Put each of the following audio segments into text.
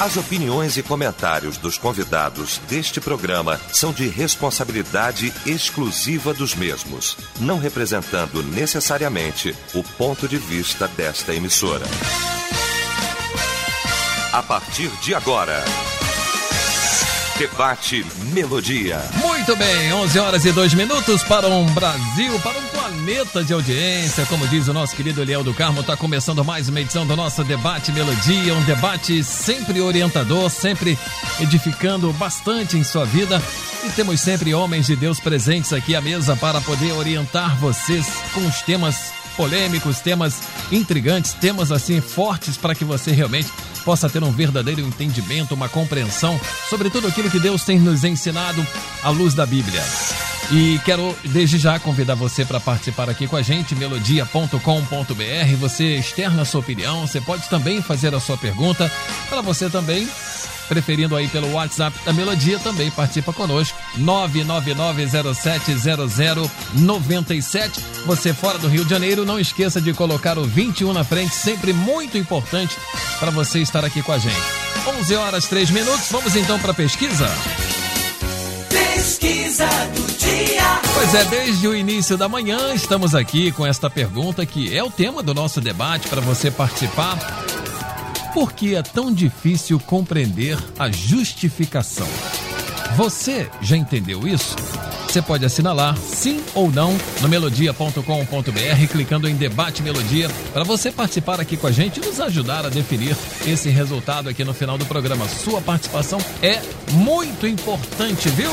As opiniões e comentários dos convidados deste programa são de responsabilidade exclusiva dos mesmos, não representando necessariamente o ponto de vista desta emissora. A partir de agora. Debate Melodia. Muito bem, 11 horas e 2 minutos para um Brasil, para um planeta de audiência. Como diz o nosso querido Eliel do Carmo, está começando mais uma edição do nosso Debate Melodia. Um debate sempre orientador, sempre edificando bastante em sua vida. E temos sempre homens de Deus presentes aqui à mesa para poder orientar vocês com os temas polêmicos, temas intrigantes, temas assim fortes para que você realmente possa ter um verdadeiro entendimento, uma compreensão sobre tudo aquilo que Deus tem nos ensinado à luz da Bíblia. E quero desde já convidar você para participar aqui com a gente, melodia.com.br. Você externa a sua opinião, você pode também fazer a sua pergunta para você também preferindo aí pelo WhatsApp da Melodia, também participa conosco. 999070097. Você fora do Rio de Janeiro, não esqueça de colocar o 21 na frente, sempre muito importante para você estar aqui com a gente. 11 horas 3 minutos, vamos então para a pesquisa? Pesquisa do dia. Pois é, desde o início da manhã estamos aqui com esta pergunta que é o tema do nosso debate para você participar. Por que é tão difícil compreender a justificação? Você já entendeu isso? Você pode assinalar sim ou não no melodia.com.br clicando em debate melodia para você participar aqui com a gente e nos ajudar a definir esse resultado aqui no final do programa. Sua participação é muito importante, viu?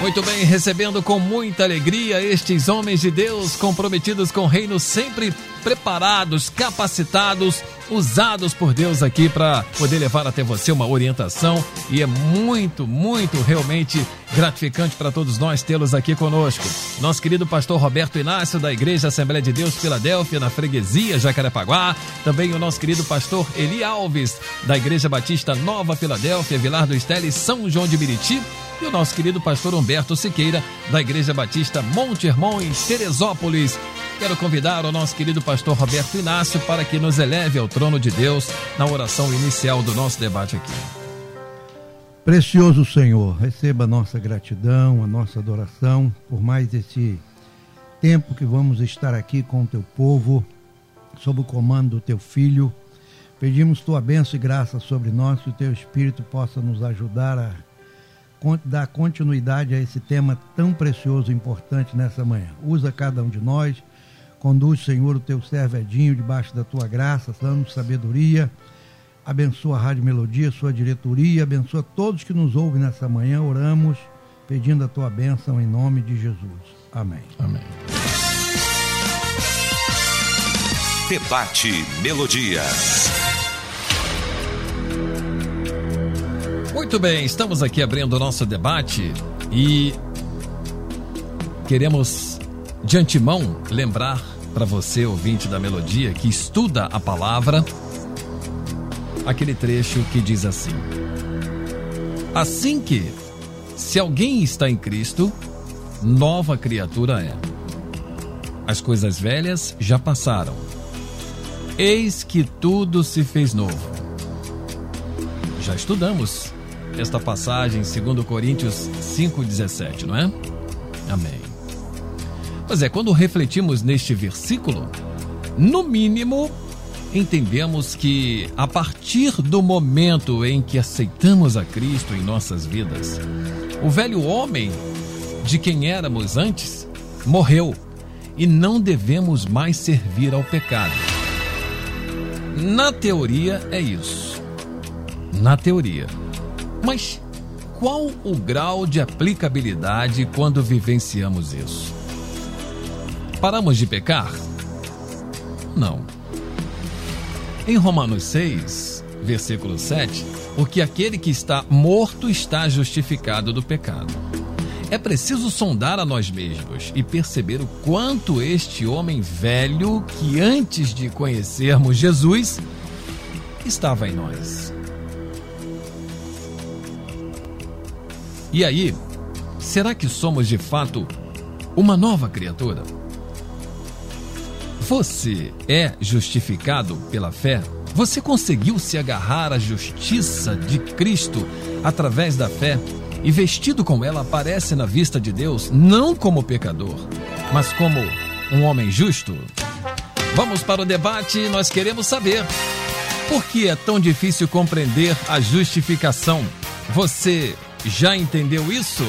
Muito bem, recebendo com muita alegria estes homens de Deus comprometidos com o reino, sempre preparados, capacitados, usados por Deus aqui para poder levar até você uma orientação e é muito, muito realmente gratificante para todos nós tê-los aqui conosco. Nosso querido pastor Roberto Inácio da Igreja Assembleia de Deus Filadélfia, na freguesia Jacarepaguá, também o nosso querido pastor Eli Alves da Igreja Batista Nova Filadélfia, Vilar do Esteli, São João de Miriti e o nosso querido pastor Humberto Siqueira, da Igreja Batista Monte Hermon, em Teresópolis. Quero convidar o nosso querido pastor Roberto Inácio para que nos eleve ao trono de Deus na oração inicial do nosso debate aqui. Precioso Senhor, receba a nossa gratidão, a nossa adoração por mais esse tempo que vamos estar aqui com o teu povo, sob o comando do teu filho. Pedimos tua bênção e graça sobre nós, que o teu Espírito possa nos ajudar a dar continuidade a esse tema tão precioso e importante nessa manhã. Usa cada um de nós, conduz, Senhor, o teu servedinho debaixo da tua graça, dando sabedoria. Abençoa a Rádio Melodia, sua diretoria, abençoa todos que nos ouvem nessa manhã. Oramos pedindo a tua bênção em nome de Jesus. Amém. Amém. Debate Melodia. Muito bem, estamos aqui abrindo o nosso debate e queremos de antemão lembrar para você, ouvinte da melodia, que estuda a palavra, aquele trecho que diz assim: Assim que, se alguém está em Cristo, nova criatura é. As coisas velhas já passaram. Eis que tudo se fez novo. Já estudamos esta passagem, segundo Coríntios 5:17, não é? Amém. Pois é, quando refletimos neste versículo, no mínimo entendemos que a partir do momento em que aceitamos a Cristo em nossas vidas, o velho homem de quem éramos antes morreu e não devemos mais servir ao pecado. Na teoria é isso. Na teoria. Mas qual o grau de aplicabilidade quando vivenciamos isso? Paramos de pecar? Não. Em Romanos 6, versículo 7, porque aquele que está morto está justificado do pecado. É preciso sondar a nós mesmos e perceber o quanto este homem velho, que antes de conhecermos Jesus, estava em nós. E aí, será que somos de fato uma nova criatura? Você é justificado pela fé Você conseguiu se agarrar à justiça de Cristo através da fé e vestido com ela aparece na vista de Deus não como pecador, mas como um homem justo? Vamos para o debate, nós queremos saber por que é tão difícil compreender a justificação. Você já entendeu isso?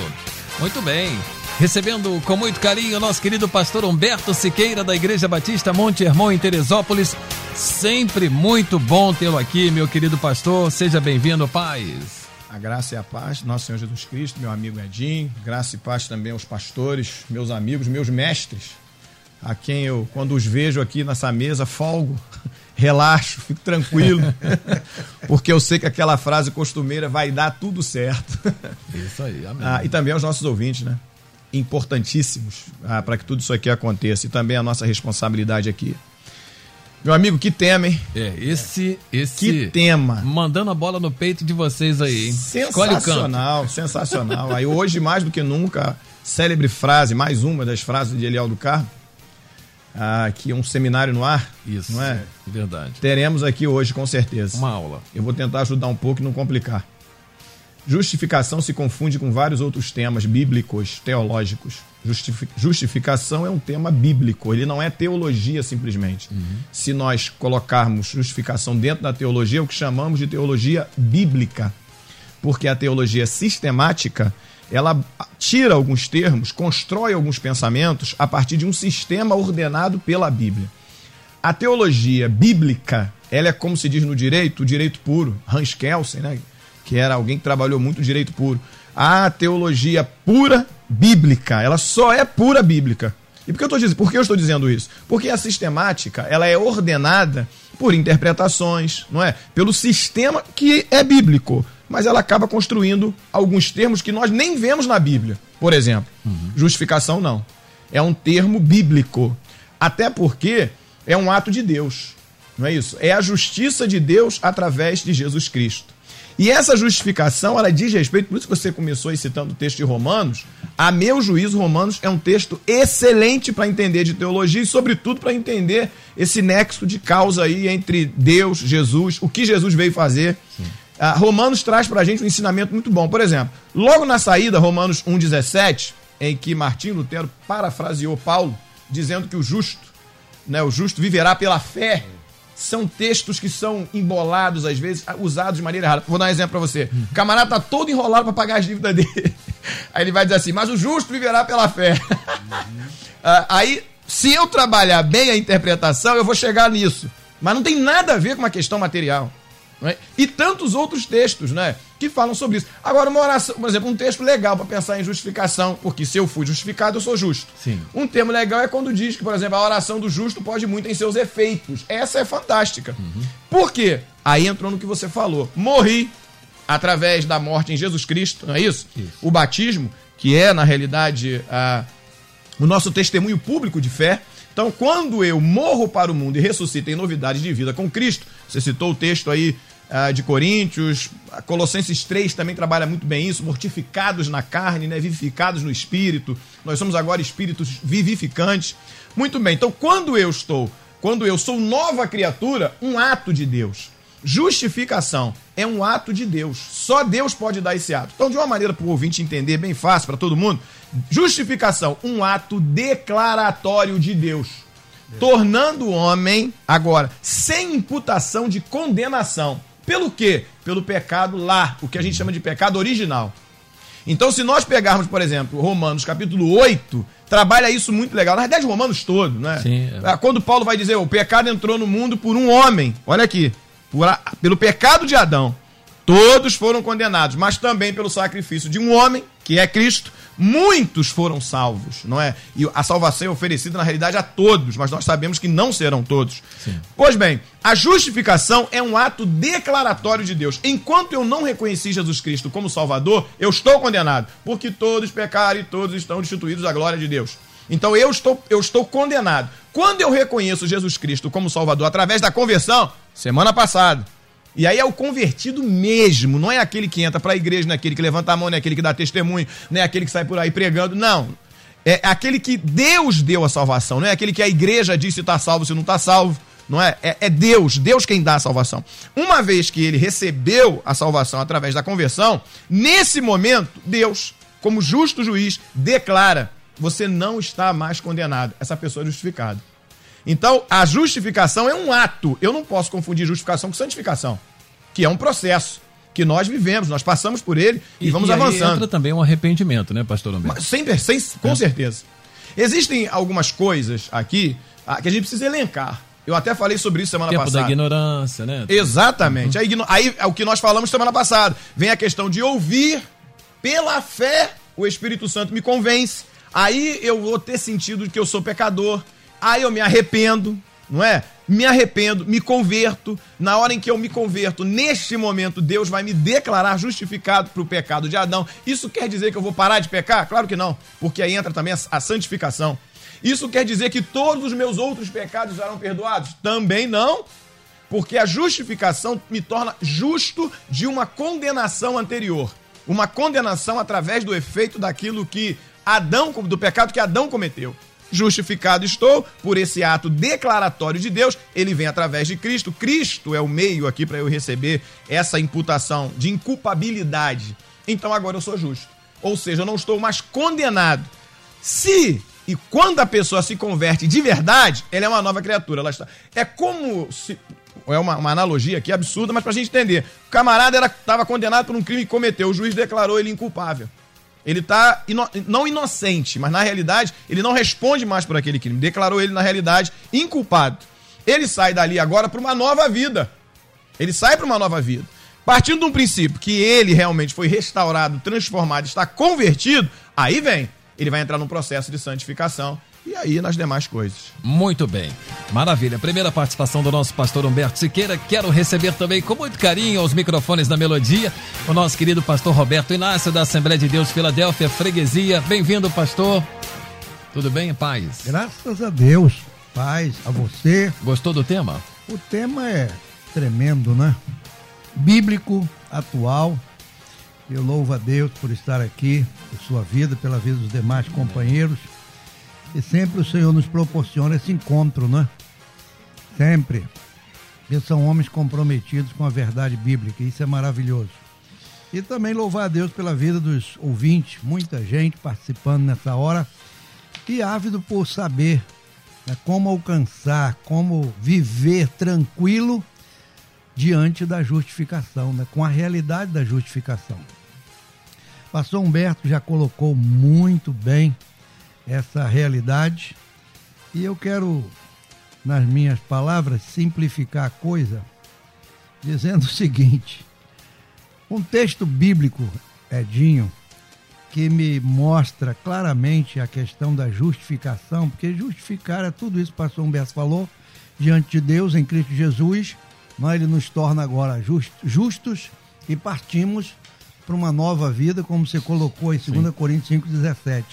Muito bem. Recebendo com muito carinho o nosso querido pastor Humberto Siqueira, da Igreja Batista Monte Hermon, em Teresópolis. Sempre muito bom tê-lo aqui, meu querido pastor. Seja bem-vindo, paz. A graça e a paz, nosso Senhor Jesus Cristo, meu amigo Edinho. Graça e paz também aos pastores, meus amigos, meus mestres, a quem eu, quando os vejo aqui nessa mesa, folgo, relaxo, fico tranquilo, porque eu sei que aquela frase costumeira vai dar tudo certo. Isso aí, amém. Ah, e também aos nossos ouvintes, né? Importantíssimos ah, para que tudo isso aqui aconteça e também a nossa responsabilidade aqui. Meu amigo, que tema, hein? É, esse. esse Que tema. Mandando a bola no peito de vocês aí, hein? Sensacional, sensacional. Aí hoje, mais do que nunca, célebre frase, mais uma das frases de Eliel do Carmo, ah, aqui um seminário no ar, Isso, não é? Verdade. Teremos aqui hoje, com certeza. Uma aula. Eu vou tentar ajudar um pouco e não complicar. Justificação se confunde com vários outros temas bíblicos, teológicos. Justifi- Justificação é um tema bíblico, ele não é teologia simplesmente. Se nós colocarmos justificação dentro da teologia, é o que chamamos de teologia bíblica. Porque a teologia sistemática, ela tira alguns termos, constrói alguns pensamentos a partir de um sistema ordenado pela Bíblia. A teologia bíblica, ela é como se diz no direito, o direito puro. Hans Kelsen, né? Que era alguém que trabalhou muito direito puro. A teologia pura bíblica, ela só é pura bíblica. E por que eu, tô dizendo, por que eu estou dizendo isso? Porque a sistemática, ela é ordenada por interpretações, não é? Pelo sistema que é bíblico, mas ela acaba construindo alguns termos que nós nem vemos na Bíblia. Por exemplo, justificação não. É um termo bíblico. Até porque é um ato de Deus. Não é isso? É a justiça de Deus através de Jesus Cristo. E essa justificação, ela diz respeito, por isso que você começou aí citando o texto de Romanos, a meu juízo, Romanos é um texto excelente para entender de teologia e, sobretudo, para entender esse nexo de causa aí entre Deus, Jesus, o que Jesus veio fazer. Ah, Romanos traz para a gente um ensinamento muito bom. Por exemplo, logo na saída, Romanos 1,17, em que Martim Lutero parafraseou Paulo, dizendo que o justo, né, o justo viverá pela fé são textos que são embolados, às vezes, usados de maneira errada. Vou dar um exemplo pra você. O camarada tá todo enrolado pra pagar as dívidas dele. Aí ele vai dizer assim, mas o justo viverá pela fé. Ah, Aí, se eu trabalhar bem a interpretação, eu vou chegar nisso. Mas não tem nada a ver com uma questão material. não é? E tantos outros textos, né? Que falam sobre isso. Agora, uma oração, por exemplo, um texto legal para pensar em justificação, porque se eu fui justificado, eu sou justo. Sim. Um termo legal é quando diz que, por exemplo, a oração do justo pode muito em seus efeitos. Essa é fantástica. Por quê? Aí entrou no que você falou. Morri através da morte em Jesus Cristo, não é isso? Isso. O batismo, que é, na realidade, a, o nosso testemunho público de fé. Então, quando eu morro para o mundo e ressuscito em novidade de vida com Cristo, você citou o texto aí ah, de Coríntios, Colossenses 3 também trabalha muito bem isso, mortificados na carne, né, vivificados no espírito. Nós somos agora espíritos vivificantes. Muito bem. Então, quando eu estou, quando eu sou nova criatura, um ato de Deus. Justificação é um ato de Deus. Só Deus pode dar esse ato. Então, de uma maneira para o ouvinte entender bem fácil para todo mundo, justificação, um ato declaratório de Deus. Tornando o homem, agora, sem imputação de condenação. Pelo quê? Pelo pecado lá, o que a gente chama de pecado original. Então, se nós pegarmos, por exemplo, Romanos capítulo 8, trabalha isso muito legal. Na verdade, Romanos todo, né? Sim, é. Ah, Quando Paulo vai dizer o pecado entrou no mundo por um homem, olha aqui, por pelo pecado de Adão, todos foram condenados, mas também pelo sacrifício de um homem, que é Cristo, muitos foram salvos, não é? E a salvação é oferecida na realidade a todos, mas nós sabemos que não serão todos. Pois bem, a justificação é um ato declaratório de Deus. Enquanto eu não reconheci Jesus Cristo como Salvador, eu estou condenado, porque todos pecaram e todos estão destituídos da glória de Deus. Então eu estou, eu estou condenado. Quando eu reconheço Jesus Cristo como Salvador através da conversão, semana passada, e aí é o convertido mesmo, não é aquele que entra para a igreja, não é aquele que levanta a mão, não é aquele que dá testemunho, não é aquele que sai por aí pregando, não. É aquele que Deus deu a salvação, não é aquele que a igreja diz se está salvo, se não está salvo. não é? é? É Deus, Deus quem dá a salvação. Uma vez que ele recebeu a salvação através da conversão, nesse momento, Deus, como justo juiz, declara: você não está mais condenado. Essa pessoa é justificada. Então, a justificação é um ato. Eu não posso confundir justificação com santificação, que é um processo que nós vivemos, nós passamos por ele e, e vamos e avançando. entra também um arrependimento, né, pastor Humberto? Sem, sem, com é. certeza. Existem algumas coisas aqui ah, que a gente precisa elencar. Eu até falei sobre isso semana Tempo passada. da ignorância, né? Exatamente. Uhum. Aí, aí é o que nós falamos semana passada. Vem a questão de ouvir pela fé, o Espírito Santo me convence. Aí eu vou ter sentido de que eu sou pecador. Aí eu me arrependo, não é? Me arrependo, me converto. Na hora em que eu me converto, neste momento, Deus vai me declarar justificado para o pecado de Adão. Isso quer dizer que eu vou parar de pecar? Claro que não, porque aí entra também a santificação. Isso quer dizer que todos os meus outros pecados serão perdoados? Também não, porque a justificação me torna justo de uma condenação anterior. Uma condenação através do efeito daquilo que Adão, do pecado que Adão cometeu. Justificado estou por esse ato declaratório de Deus, ele vem através de Cristo. Cristo é o meio aqui para eu receber essa imputação de inculpabilidade. Então agora eu sou justo. Ou seja, eu não estou mais condenado. Se e quando a pessoa se converte de verdade, ela é uma nova criatura. Ela está. É como se. É uma, uma analogia aqui absurda, mas para a gente entender. O camarada estava condenado por um crime que cometeu, o juiz declarou ele inculpável. Ele está ino não inocente, mas na realidade ele não responde mais por aquele crime. Declarou ele, na realidade, inculpado. Ele sai dali agora para uma nova vida. Ele sai para uma nova vida. Partindo de um princípio que ele realmente foi restaurado, transformado, está convertido, aí vem ele vai entrar num processo de santificação e aí nas demais coisas. Muito bem. Maravilha. Primeira participação do nosso pastor Humberto Siqueira. Quero receber também com muito carinho aos microfones da Melodia o nosso querido pastor Roberto Inácio da Assembleia de Deus Filadélfia Freguesia. Bem-vindo, pastor. Tudo bem, paz? Graças a Deus. Paz a você. Gostou do tema? O tema é tremendo, né? Bíblico, atual, eu louvo a Deus por estar aqui, por sua vida, pela vida dos demais companheiros. E sempre o Senhor nos proporciona esse encontro, né? Sempre. Porque são homens comprometidos com a verdade bíblica. Isso é maravilhoso. E também louvar a Deus pela vida dos ouvintes, muita gente participando nessa hora e ávido por saber né, como alcançar, como viver tranquilo diante da justificação, né, com a realidade da justificação. Pastor Humberto já colocou muito bem essa realidade e eu quero, nas minhas palavras, simplificar a coisa dizendo o seguinte: um texto bíblico, Edinho, que me mostra claramente a questão da justificação, porque justificar é tudo isso que o pastor Humberto falou, diante de Deus em Cristo Jesus, mas ele nos torna agora justos e partimos para uma nova vida, como você colocou em 2 Sim. Coríntios 5,17.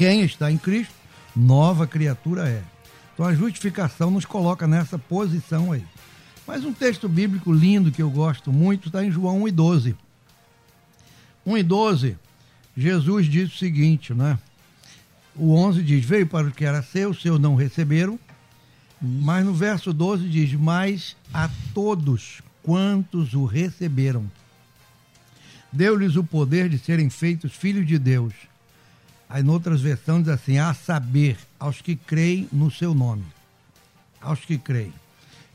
Quem está em Cristo, nova criatura é. Então a justificação nos coloca nessa posição aí. Mas um texto bíblico lindo que eu gosto muito está em João 1,12. 1,12, Jesus diz o seguinte, né? O 11 diz: Veio para o que era seu, os seus não receberam. Mas no verso 12 diz: Mas a todos quantos o receberam, deu-lhes o poder de serem feitos filhos de Deus. Aí, em outras versões, diz assim: a saber, aos que creem no seu nome. Aos que creem.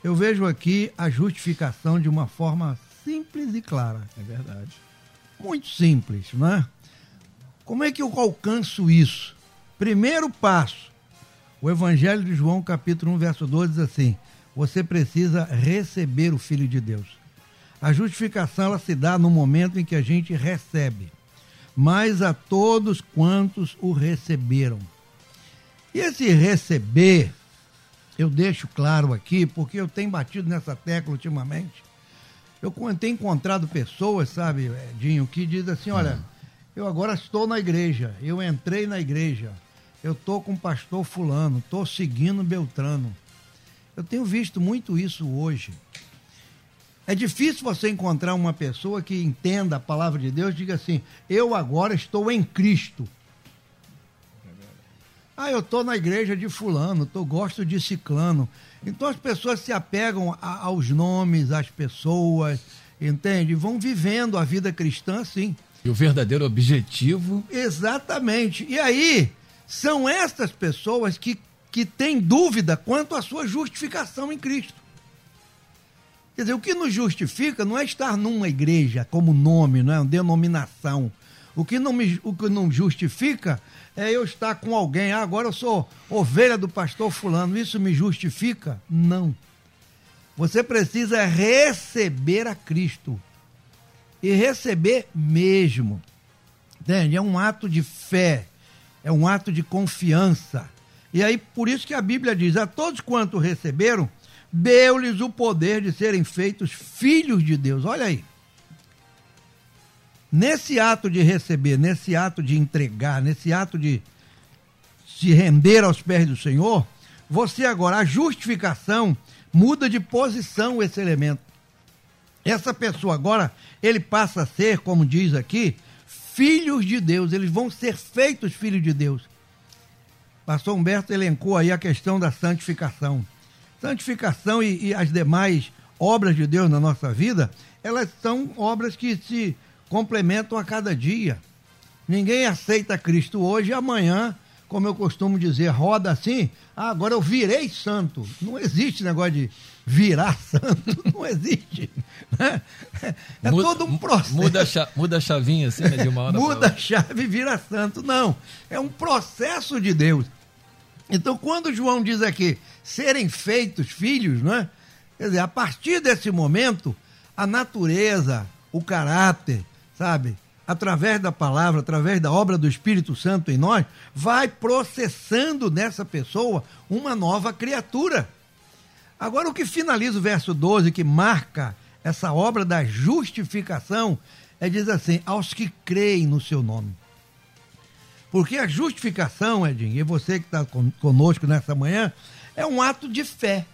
Eu vejo aqui a justificação de uma forma simples e clara. É verdade. Muito simples, não é? Como é que eu alcanço isso? Primeiro passo. O Evangelho de João, capítulo 1, verso 12, diz assim: Você precisa receber o Filho de Deus. A justificação ela se dá no momento em que a gente recebe, mas a todos quantos o receberam. E esse receber, eu deixo claro aqui, porque eu tenho batido nessa tecla ultimamente. Eu tenho encontrado pessoas, sabe, Dinho, que dizem assim: olha, hum. eu agora estou na igreja, eu entrei na igreja, eu estou com o pastor Fulano, estou seguindo Beltrano. Eu tenho visto muito isso hoje. É difícil você encontrar uma pessoa que entenda a palavra de Deus e diga assim: Eu agora estou em Cristo. Ah, eu estou na igreja de fulano, tô, gosto de ciclano. Então as pessoas se apegam a, aos nomes, às pessoas, entende? Vão vivendo a vida cristã assim. E o verdadeiro objetivo. Exatamente. E aí, são estas pessoas que, que têm dúvida quanto à sua justificação em Cristo. Quer dizer, o que nos justifica não é estar numa igreja como nome, não é uma denominação. O que não me o que não justifica é eu estar com alguém, ah, agora eu sou ovelha do pastor fulano, isso me justifica? Não. Você precisa receber a Cristo. E receber mesmo. Entende? É um ato de fé, é um ato de confiança. E aí, por isso que a Bíblia diz: a todos quanto receberam, deu-lhes o poder de serem feitos filhos de Deus. Olha aí. Nesse ato de receber, nesse ato de entregar, nesse ato de se render aos pés do Senhor, você agora, a justificação muda de posição esse elemento. Essa pessoa agora, ele passa a ser, como diz aqui, filhos de Deus, eles vão ser feitos filhos de Deus. Pastor Humberto elencou aí a questão da santificação. Santificação e, e as demais obras de Deus na nossa vida, elas são obras que se complementam a cada dia. Ninguém aceita Cristo hoje e amanhã, como eu costumo dizer, roda assim, ah, agora eu virei santo. Não existe negócio de virar santo, não existe. Né? É muda, todo um processo. Muda a, chave, muda a chavinha assim, né, de uma hora Muda a chave e vira santo. Não, é um processo de Deus. Então, quando João diz aqui, serem feitos filhos, né? Quer dizer, a partir desse momento, a natureza, o caráter, sabe? Através da palavra, através da obra do Espírito Santo em nós, vai processando nessa pessoa uma nova criatura. Agora, o que finaliza o verso 12, que marca essa obra da justificação, é diz assim: aos que creem no seu nome. Porque a justificação, Edinho, e você que está conosco nessa manhã, é um ato de fé.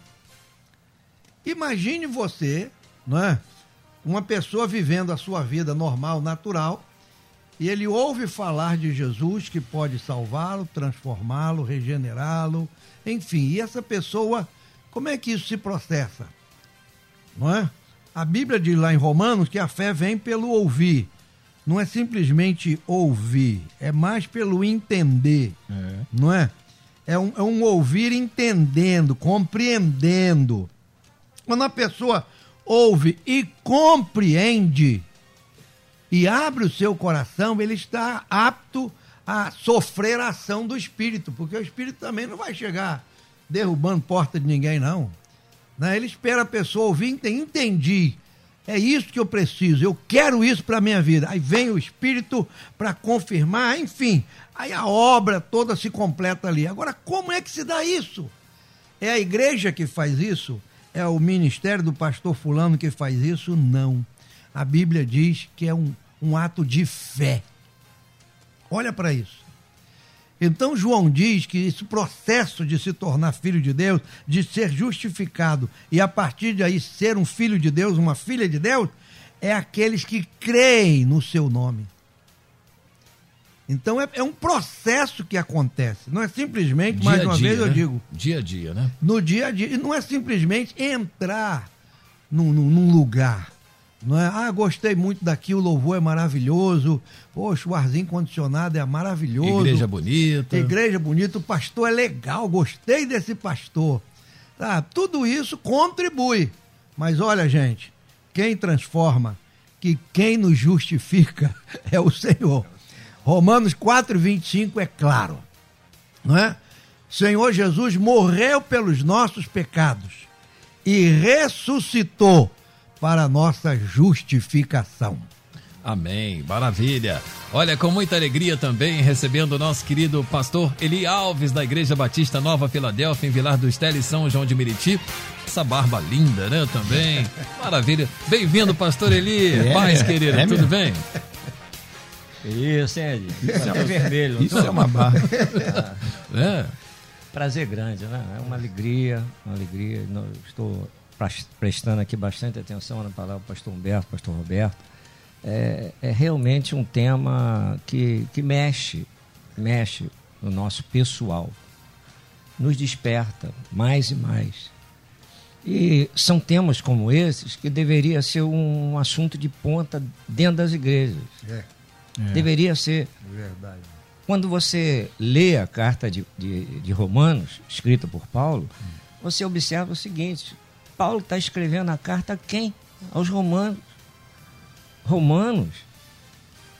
Imagine você, não é? Uma pessoa vivendo a sua vida normal, natural, e ele ouve falar de Jesus que pode salvá-lo, transformá-lo, regenerá-lo, enfim. E essa pessoa, como é que isso se processa? Não é? A Bíblia diz lá em Romanos que a fé vem pelo ouvir não é simplesmente ouvir, é mais pelo entender, é. não é? É um, é um ouvir entendendo, compreendendo. Quando a pessoa ouve e compreende e abre o seu coração, ele está apto a sofrer a ação do Espírito, porque o Espírito também não vai chegar derrubando porta de ninguém, não. Né? Ele espera a pessoa ouvir, entendi é isso que eu preciso, eu quero isso para a minha vida. Aí vem o Espírito para confirmar, enfim. Aí a obra toda se completa ali. Agora, como é que se dá isso? É a igreja que faz isso? É o ministério do pastor Fulano que faz isso? Não. A Bíblia diz que é um, um ato de fé. Olha para isso. Então João diz que esse processo de se tornar filho de Deus, de ser justificado e a partir de aí ser um filho de Deus, uma filha de Deus, é aqueles que creem no seu nome. Então é, é um processo que acontece, não é simplesmente, dia mais uma dia, vez eu né? digo. Dia a dia, né? No dia a dia. E não é simplesmente entrar num, num, num lugar não é? Ah, gostei muito daqui, o louvor é maravilhoso. Poxa, o arzinho condicionado é maravilhoso. Igreja bonita. Igreja bonita, o pastor é legal, gostei desse pastor. Tá, tudo isso contribui. Mas olha, gente, quem transforma, que quem nos justifica é o Senhor. Romanos 4, 25 é claro. Não é? Senhor Jesus morreu pelos nossos pecados e ressuscitou para nossa justificação. Amém, maravilha. Olha, com muita alegria também recebendo o nosso querido pastor Eli Alves da Igreja Batista Nova Filadélfia, em Vilar do Estela e São João de Meriti. Essa barba linda, né, também. Maravilha. Bem-vindo, pastor Eli. É, Paz, querido, é tudo bem? Isso, Ed. Isso é vermelho. Isso é uma barba. é. Prazer grande, né? É uma alegria, uma alegria. Estou prestando aqui bastante atenção na palavra do pastor Humberto, pastor Roberto, é, é realmente um tema que, que mexe, mexe no nosso pessoal. Nos desperta mais e mais. E são temas como esses que deveria ser um assunto de ponta dentro das igrejas. É, Deveria ser. é verdade. Quando você lê a carta de, de, de Romanos, escrita por Paulo, você observa o seguinte: Paulo está escrevendo a carta a quem? Aos romanos. Romanos.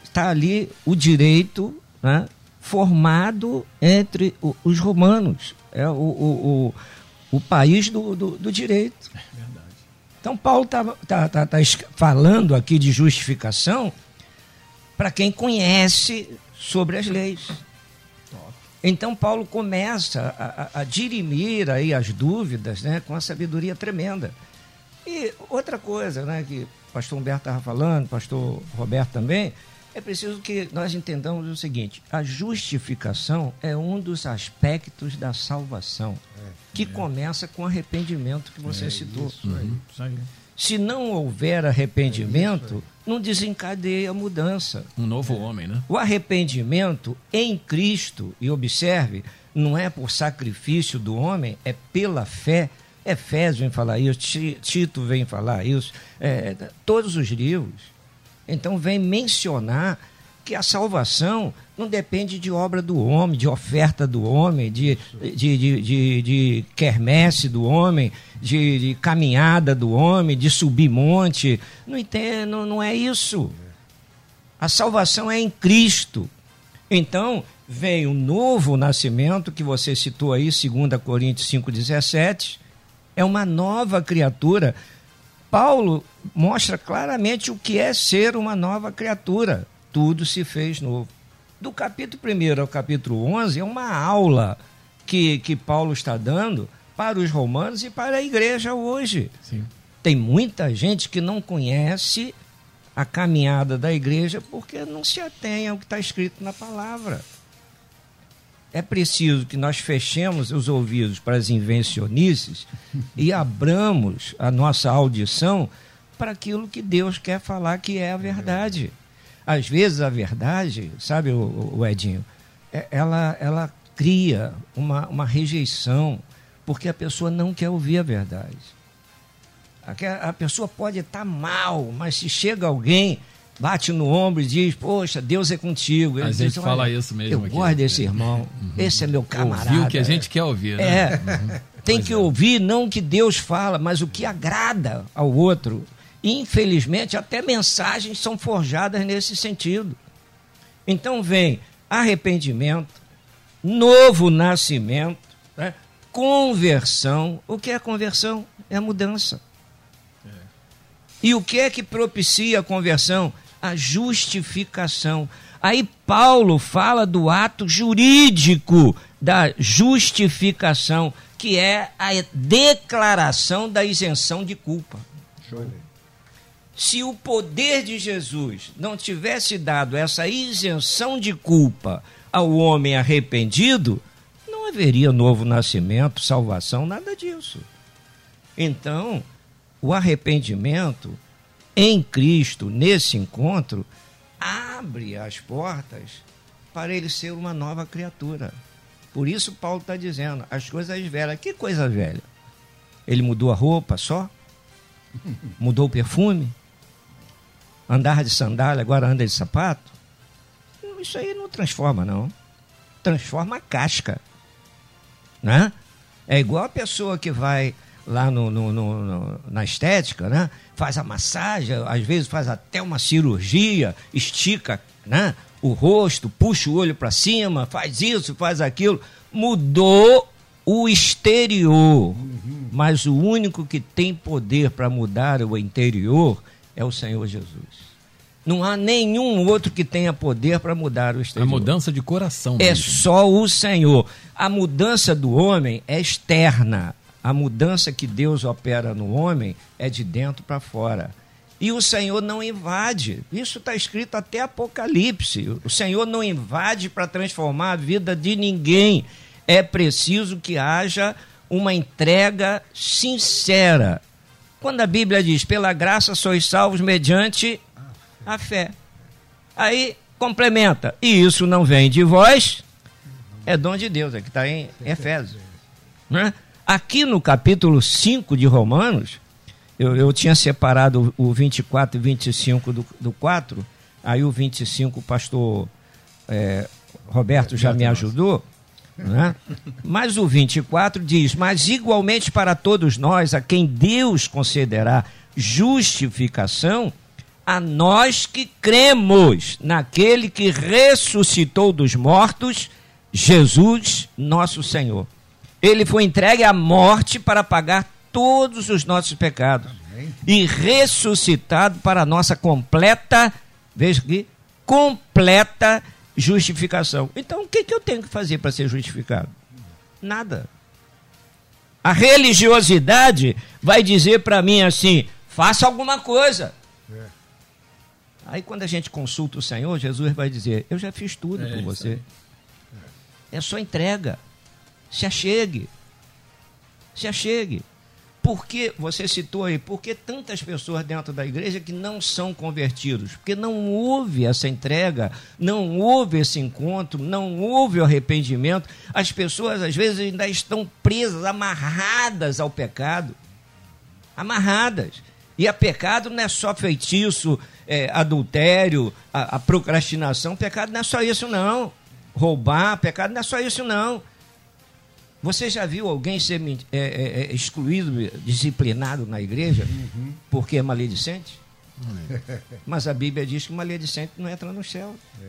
Está ali o direito né, formado entre o- os romanos. É o, o, o, o país do, do, do direito. Então, Paulo está tá, tá, tá es- falando aqui de justificação para quem conhece sobre as leis. Então, Paulo começa a, a, a dirimir aí as dúvidas né, com a sabedoria tremenda. E outra coisa né, que o pastor Humberto estava falando, pastor Roberto também, é preciso que nós entendamos o seguinte: a justificação é um dos aspectos da salvação, que começa com o arrependimento que você citou. Isso aí. Se não houver arrependimento, não desencadeia a mudança. Um novo homem, né? O arrependimento em Cristo, e observe, não é por sacrifício do homem, é pela fé. Efésios vem falar isso, Ti- Tito vem falar isso, é, todos os livros. Então vem mencionar que a salvação não depende de obra do homem, de oferta do homem, de, de, de, de, de quermesse do homem, de, de caminhada do homem, de subir monte. Não, entende, não, não é isso. A salvação é em Cristo. Então, vem o novo nascimento, que você citou aí, 2 Coríntios 5,17, é uma nova criatura. Paulo mostra claramente o que é ser uma nova criatura. Tudo se fez novo. Do capítulo 1 ao capítulo 11 é uma aula que, que Paulo está dando para os romanos e para a igreja hoje. Sim. Tem muita gente que não conhece a caminhada da igreja porque não se atém ao que está escrito na palavra. É preciso que nós fechemos os ouvidos para as invencionices e abramos a nossa audição para aquilo que Deus quer falar que é a verdade. Às vezes a verdade, sabe, o, o Edinho, é- ela, ela cria uma, uma rejeição porque a pessoa não quer ouvir a verdade. Aque- A pessoa pode estar mal, mas se chega alguém, bate no ombro e diz: Poxa, Deus é contigo. Ele A diz, gente "Olha, fala isso mesmo Eu aqui, gosto né? desse irmão, esse é meu camarada. Ouvir o que a gente quer ouvir, né? É, tem Pois que é. ouvir não o que Deus fala, mas o que agrada ao outro. Infelizmente, até mensagens são forjadas nesse sentido. Então vem arrependimento, novo nascimento, né? conversão. O que é conversão? É mudança. E o que é que propicia a conversão? A justificação. Aí Paulo fala do ato jurídico da justificação, que é a declaração da isenção de culpa. Se o poder de Jesus não tivesse dado essa isenção de culpa ao homem arrependido, não haveria novo nascimento, salvação, nada disso. Então, o arrependimento em Cristo, nesse encontro, abre as portas para ele ser uma nova criatura. Por isso, Paulo está dizendo: as coisas velhas. Que coisa velha? Ele mudou a roupa só? Mudou o perfume? Andar de sandália, agora anda de sapato? Isso aí não transforma, não. Transforma a casca. Né? É igual a pessoa que vai lá no, no- no- no- na estética, né? faz a massagem, às vezes faz até uma cirurgia, estica né? o rosto, puxa o olho para cima, faz isso, faz aquilo. Mudou o exterior, mas o único que tem poder para mudar o interior é o Senhor Jesus. Não há nenhum outro que tenha poder para mudar o A exterior. mudança de coração. É mesmo. só o Senhor. A mudança do homem é externa. A mudança que Deus opera no homem é de dentro para fora. E o Senhor não invade. Isso está escrito até Apocalipse. O Senhor não invade para transformar a vida de ninguém. É preciso que haja uma entrega sincera. Quando a Bíblia diz, pela graça sois salvos mediante a fé. Aí complementa, e isso não vem de vós, É dom de Deus, é que está em Efésios. Né? Aqui no capítulo 5 de Romanos, eu, eu tinha separado o 24 e 25 do, do 4, aí o 25 o pastor é, Roberto já me ajudou. Né? Mas o 24 diz: Mas igualmente para todos nós, a quem Deus concederá justificação, a nós que cremos naquele que ressuscitou dos mortos, Jesus, nosso Senhor. Ele foi entregue à morte para pagar todos os nossos pecados Amém. e ressuscitado para a nossa completa, veja aqui, completa justificação. Então, o que, que eu tenho que fazer para ser justificado? Nada. A religiosidade vai dizer para mim assim: faça alguma coisa. É. Aí, quando a gente consulta o Senhor, Jesus vai dizer: Eu já fiz tudo é, por você. É. é só entrega. Se achegue. Se achegue. Porque, você citou aí, por que tantas pessoas dentro da igreja que não são convertidos? Porque não houve essa entrega, não houve esse encontro, não houve o arrependimento. As pessoas, às vezes, ainda estão presas, amarradas ao pecado. Amarradas. E a pecado não é só feitiço, é, adultério, a, a procrastinação. Pecado não é só isso, não. Roubar, pecado não é só isso, não. Você já viu alguém ser é, é, excluído, disciplinado na igreja uhum. porque é maledicente? É. Mas a Bíblia diz que maledicente não entra no céu. É.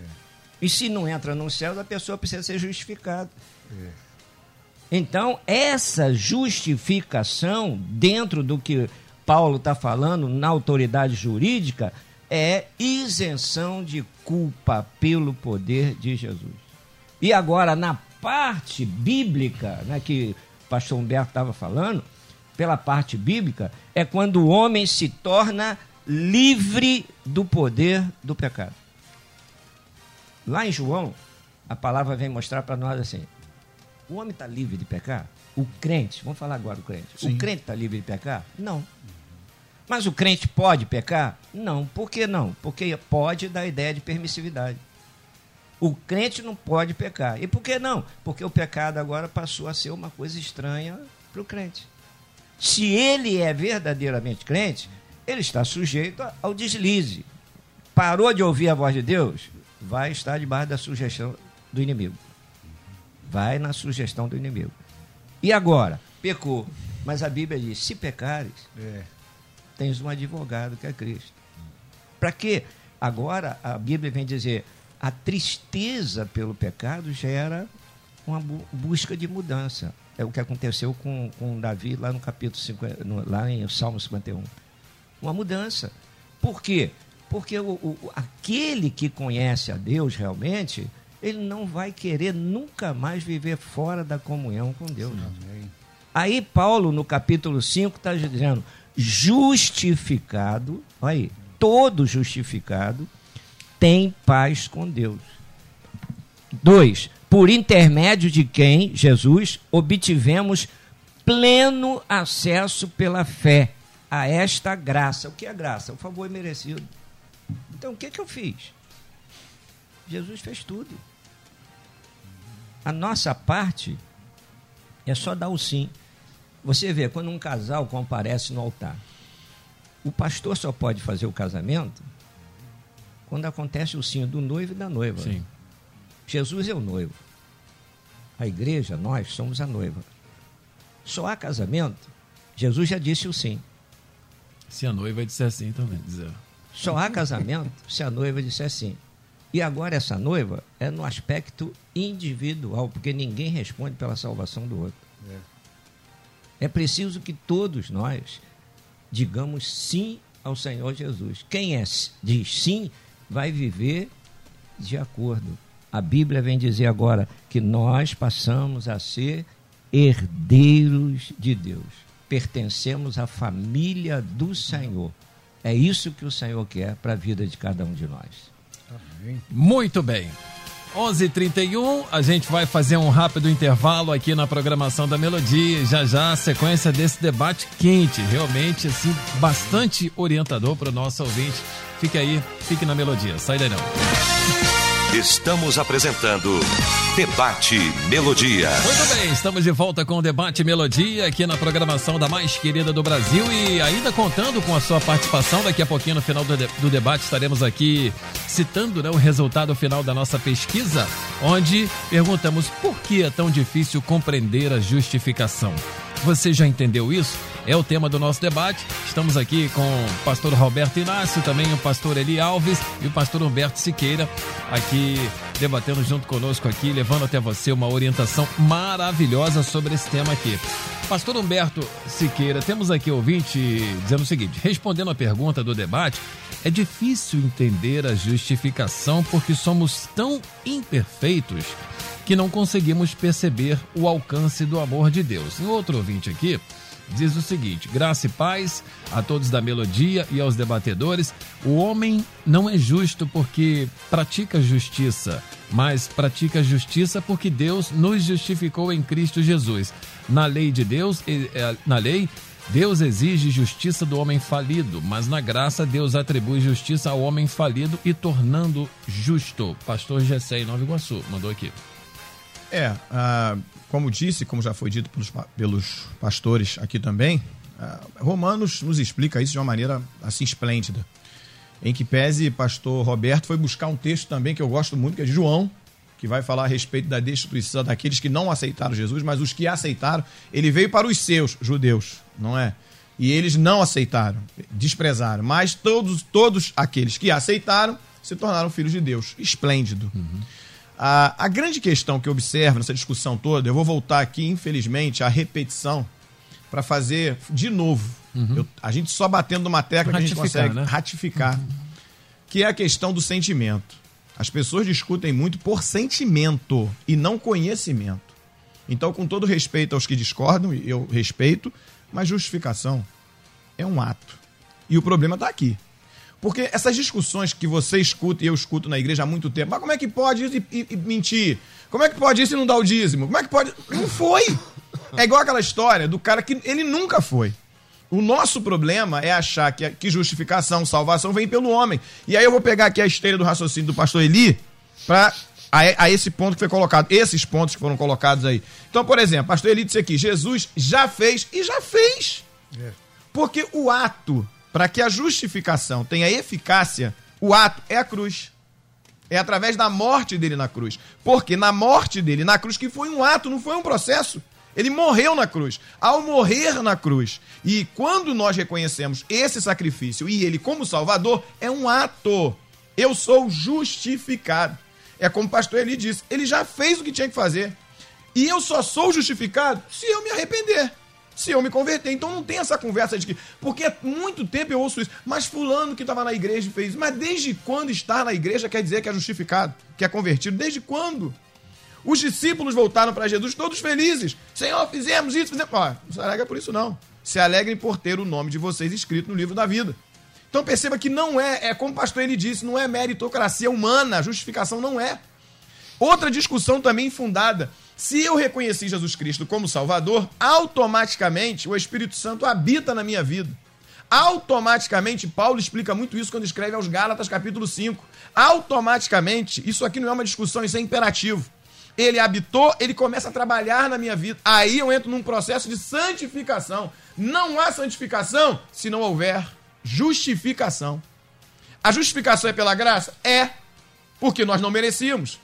E se não entra no céu, a pessoa precisa ser justificada. É. Então, essa justificação, dentro do que Paulo está falando na autoridade jurídica, é isenção de culpa pelo poder de Jesus. E agora, na parte bíblica, né, que o pastor Humberto estava falando, pela parte bíblica, é quando o homem se torna livre do poder do pecado. Lá em João, a palavra vem mostrar para nós assim: o homem está livre de pecar? O crente, vamos falar agora do crente. Sim. O crente está livre de pecar? Não. Mas o crente pode pecar? Não. Por que não? Porque pode dar ideia de permissividade. O crente não pode pecar. E por que não? Porque o pecado agora passou a ser uma coisa estranha para o crente. Se ele é verdadeiramente crente, ele está sujeito ao deslize. Parou de ouvir a voz de Deus, vai estar debaixo da sugestão do inimigo. Vai na sugestão do inimigo. E agora? Pecou. Mas a Bíblia diz: se pecares, é. tens um advogado que é Cristo. Para quê? Agora a Bíblia vem dizer: a tristeza pelo pecado gera uma busca de mudança. É o que aconteceu com, com Davi lá no capítulo 50, no, lá em Salmo 51. Uma mudança. Por quê? Porque o, o, aquele que conhece a Deus realmente, ele não vai querer nunca mais viver fora da comunhão com Deus. Sim, aí Paulo, no capítulo 5, está dizendo, justificado, olha aí, todo justificado, tem paz com Deus. Dois, por intermédio de quem, Jesus, obtivemos pleno acesso pela fé a esta graça. O que é graça? O favor merecido. Então, o que, que eu fiz? Jesus fez tudo. A nossa parte é só dar o sim. Você vê, quando um casal comparece no altar, o pastor só pode fazer o casamento quando acontece o sim do noivo e da noiva. Sim. Jesus é o noivo. A igreja, nós somos a noiva. Só há casamento. Jesus já disse o sim. Se a noiva disser sim também. Dizer. Só há casamento se a noiva disser sim. E agora essa noiva é no aspecto individual, porque ninguém responde pela salvação do outro. É, é preciso que todos nós digamos sim ao Senhor Jesus. Quem é, diz sim vai viver de acordo. A Bíblia vem dizer agora que nós passamos a ser herdeiros de Deus. Pertencemos à família do Senhor. É isso que o Senhor quer para a vida de cada um de nós. Muito bem. 11:31 a gente vai fazer um rápido intervalo aqui na programação da Melodia. Já já a sequência desse debate quente, realmente assim bastante orientador para o nosso ouvinte. Fique aí, fique na Melodia. Sai daí não. Estamos apresentando Debate Melodia. Muito bem, estamos de volta com o Debate Melodia aqui na programação da mais querida do Brasil e ainda contando com a sua participação. Daqui a pouquinho, no final do, de do debate, estaremos aqui citando né, o resultado final da nossa pesquisa, onde perguntamos por que é tão difícil compreender a justificação. Você já entendeu isso? É o tema do nosso debate. Estamos aqui com o pastor Roberto Inácio, também o pastor Eli Alves e o pastor Humberto Siqueira, aqui debatendo junto conosco aqui, levando até você uma orientação maravilhosa sobre esse tema aqui. Pastor Humberto Siqueira, temos aqui ouvinte dizendo o seguinte: respondendo a pergunta do debate, é difícil entender a justificação porque somos tão imperfeitos que não conseguimos perceber o alcance do amor de Deus. E outro ouvinte aqui diz o seguinte: graça e paz a todos da melodia e aos debatedores. O homem não é justo porque pratica justiça, mas pratica justiça porque Deus nos justificou em Cristo Jesus. Na lei de Deus, é, na lei, Deus exige justiça do homem falido, mas na graça Deus atribui justiça ao homem falido e tornando justo. Pastor Gessé em Nova Iguaçu mandou aqui. É, ah, como disse, como já foi dito pelos, pelos pastores aqui também, ah, Romanos nos explica isso de uma maneira assim esplêndida. Em que pese pastor Roberto foi buscar um texto também que eu gosto muito, que é de João, que vai falar a respeito da destituição daqueles que não aceitaram Jesus, mas os que aceitaram, ele veio para os seus judeus, não é? E eles não aceitaram, desprezaram, mas todos, todos aqueles que aceitaram se tornaram filhos de Deus. Esplêndido. Uhum. A, a grande questão que eu observo nessa discussão toda, eu vou voltar aqui, infelizmente, à repetição para fazer de novo. Uhum. Eu, a gente só batendo uma tecla que a gente consegue né? ratificar. Uhum. Que é a questão do sentimento. As pessoas discutem muito por sentimento e não conhecimento. Então, com todo respeito aos que discordam, eu respeito, mas justificação é um ato. E o problema está aqui. Porque essas discussões que você escuta e eu escuto na igreja há muito tempo, mas como é que pode isso e, e, e mentir? Como é que pode isso e não dar o dízimo? Como é que pode. Não foi! É igual aquela história do cara que ele nunca foi. O nosso problema é achar que, que justificação, salvação vem pelo homem. E aí eu vou pegar aqui a esteira do raciocínio do pastor Eli para a, a, esse ponto que foi colocado, esses pontos que foram colocados aí. Então, por exemplo, pastor Eli disse aqui: Jesus já fez e já fez. É. Porque o ato para que a justificação tenha eficácia, o ato é a cruz. É através da morte dele na cruz. Porque na morte dele na cruz, que foi um ato, não foi um processo. Ele morreu na cruz. Ao morrer na cruz, e quando nós reconhecemos esse sacrifício e ele como Salvador, é um ato. Eu sou justificado. É como o pastor Eli disse: ele já fez o que tinha que fazer. E eu só sou justificado se eu me arrepender se eu me converter. Então não tem essa conversa de que. Porque há muito tempo eu ouço isso. Mas Fulano que estava na igreja fez. Mas desde quando estar na igreja quer dizer que é justificado, que é convertido? Desde quando? Os discípulos voltaram para Jesus todos felizes. Senhor, fizemos isso, fizemos. Ó, não se alegra por isso, não. Se alegrem por ter o nome de vocês escrito no livro da vida. Então perceba que não é, é como o pastor ele disse, não é meritocracia humana, justificação não é. Outra discussão também fundada se eu reconheci Jesus Cristo como Salvador, automaticamente o Espírito Santo habita na minha vida. Automaticamente, Paulo explica muito isso quando escreve aos Gálatas, capítulo 5. Automaticamente, isso aqui não é uma discussão, isso é imperativo. Ele habitou, ele começa a trabalhar na minha vida. Aí eu entro num processo de santificação. Não há santificação se não houver justificação. A justificação é pela graça? É, porque nós não merecíamos.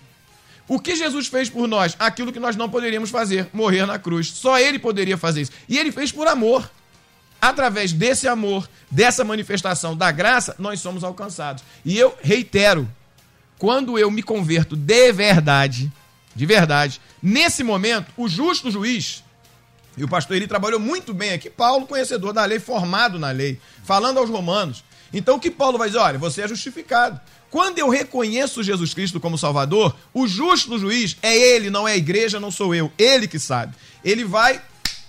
O que Jesus fez por nós? Aquilo que nós não poderíamos fazer, morrer na cruz. Só ele poderia fazer isso. E ele fez por amor. Através desse amor, dessa manifestação da graça, nós somos alcançados. E eu reitero, quando eu me converto de verdade, de verdade, nesse momento, o justo juiz, e o pastor ele trabalhou muito bem aqui, Paulo, conhecedor da lei, formado na lei, falando aos romanos. Então o que Paulo vai dizer? Olha, você é justificado. Quando eu reconheço Jesus Cristo como Salvador, o justo juiz é ele, não é a igreja, não sou eu. Ele que sabe. Ele vai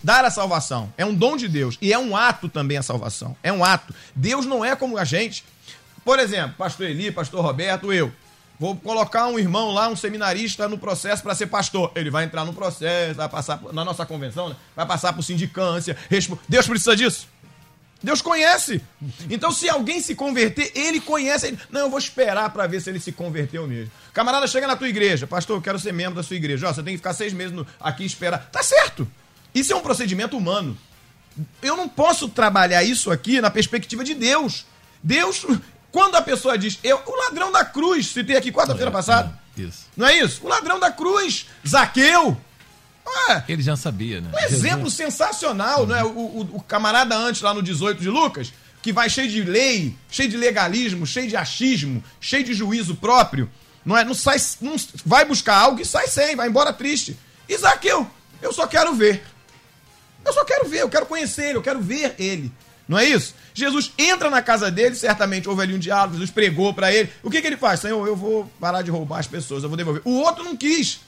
dar a salvação. É um dom de Deus. E é um ato também a salvação. É um ato. Deus não é como a gente. Por exemplo, pastor Eli, pastor Roberto, eu. Vou colocar um irmão lá, um seminarista, no processo para ser pastor. Ele vai entrar no processo, vai passar na nossa convenção, né? vai passar por sindicância. Deus precisa disso? Deus conhece. Então, se alguém se converter, ele conhece. Ele... Não, eu vou esperar para ver se ele se converteu mesmo. Camarada chega na tua igreja, pastor, eu quero ser membro da sua igreja. Ó, você tem que ficar seis meses no... aqui e esperar. Tá certo. Isso é um procedimento humano. Eu não posso trabalhar isso aqui na perspectiva de Deus. Deus, quando a pessoa diz, eu, o ladrão da cruz, citei aqui quarta-feira é, passada. É, isso. Não é isso? O ladrão da cruz, Zaqueu. É, Ele já sabia, né? Um exemplo Jesus. sensacional, né? O, o, o, camarada antes, lá no 18 de Lucas, que vai cheio de lei, cheio de legalismo, cheio de achismo, cheio de juízo próprio, não é? Não sai, não, vai buscar algo e sai sem, vai embora triste. E Zaqueu, eu só quero ver. Eu só quero ver, eu quero conhecer ele, eu quero ver ele. Não é isso? Jesus entra na casa dele, certamente houve ali um diálogo, Jesus pregou para ele. O que, que ele faz? Senhor, eu vou parar de roubar as pessoas, eu vou devolver. O outro não quis.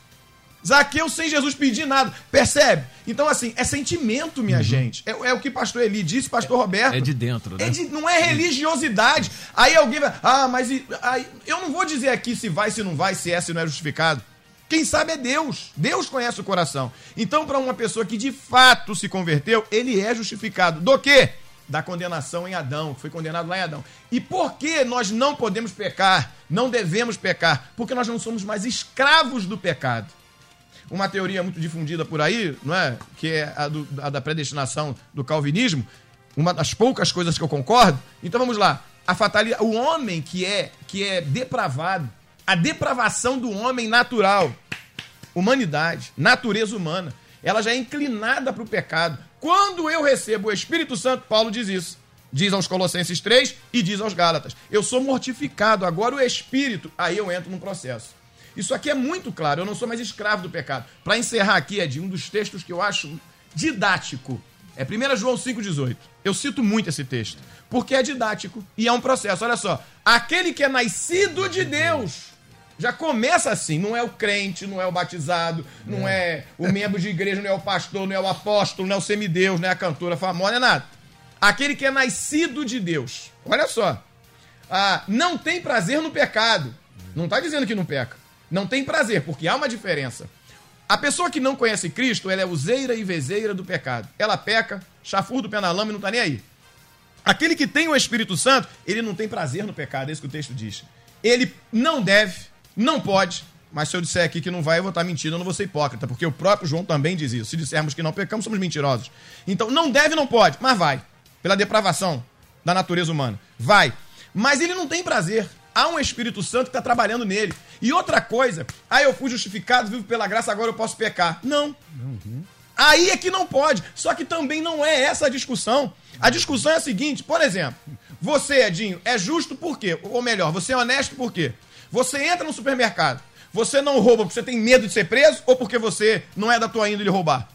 Zaqueu sem Jesus pedir nada. Percebe? Então, assim, é sentimento, minha uhum. gente. É, é, o que pastor Eli disse, pastor é, Roberto. É de dentro, né? É de, não é religiosidade. Aí alguém vai. Ah, mas aí, eu não vou dizer aqui se vai, se não vai, se é, se não é justificado. Quem sabe é Deus. Deus conhece o coração. Então, para uma pessoa que de fato se converteu, ele é justificado. Do quê? Da condenação em Adão, foi condenado lá em Adão. E por que nós não podemos pecar? Não devemos pecar? Porque nós não somos mais escravos do pecado. Uma teoria muito difundida por aí, não é? Que é a, do, a da predestinação do calvinismo, uma das poucas coisas que eu concordo. Então vamos lá. A fatalidade, o homem que é que é depravado, a depravação do homem natural, humanidade, natureza humana, ela já é inclinada para o pecado. Quando eu recebo o Espírito Santo, Paulo diz isso. Diz aos Colossenses 3 e diz aos Gálatas: Eu sou mortificado, agora o Espírito. Aí eu entro no processo. Isso aqui é muito claro, eu não sou mais escravo do pecado. Para encerrar aqui, de um dos textos que eu acho didático. É 1 João 5,18. Eu cito muito esse texto. Porque é didático e é um processo. Olha só. Aquele que é nascido de Deus já começa assim, não é o crente, não é o batizado, não é, é o membro de igreja, não é o pastor, não é o apóstolo, não é o semideus, não é a cantora famosa, não é nada. Aquele que é nascido de Deus. Olha só. Ah, não tem prazer no pecado. Não está dizendo que não peca. Não tem prazer, porque há uma diferença. A pessoa que não conhece Cristo, ela é useira e vezeira do pecado. Ela peca, chafurda o pé na lama e não está nem aí. Aquele que tem o Espírito Santo, ele não tem prazer no pecado, é isso que o texto diz. Ele não deve, não pode, mas se eu disser aqui que não vai, eu vou estar mentindo, eu não vou ser hipócrita, porque o próprio João também diz isso. Se dissermos que não pecamos, somos mentirosos. Então, não deve, não pode, mas vai. Pela depravação da natureza humana. Vai. Mas ele não tem prazer. Há um Espírito Santo que está trabalhando nele. E outra coisa, ah, eu fui justificado, vivo pela graça, agora eu posso pecar. Não. Uhum. Aí é que não pode. Só que também não é essa a discussão. A discussão é a seguinte, por exemplo, você, Edinho, é justo por quê? Ou melhor, você é honesto por quê? Você entra no supermercado, você não rouba porque você tem medo de ser preso ou porque você não é da tua índole roubar?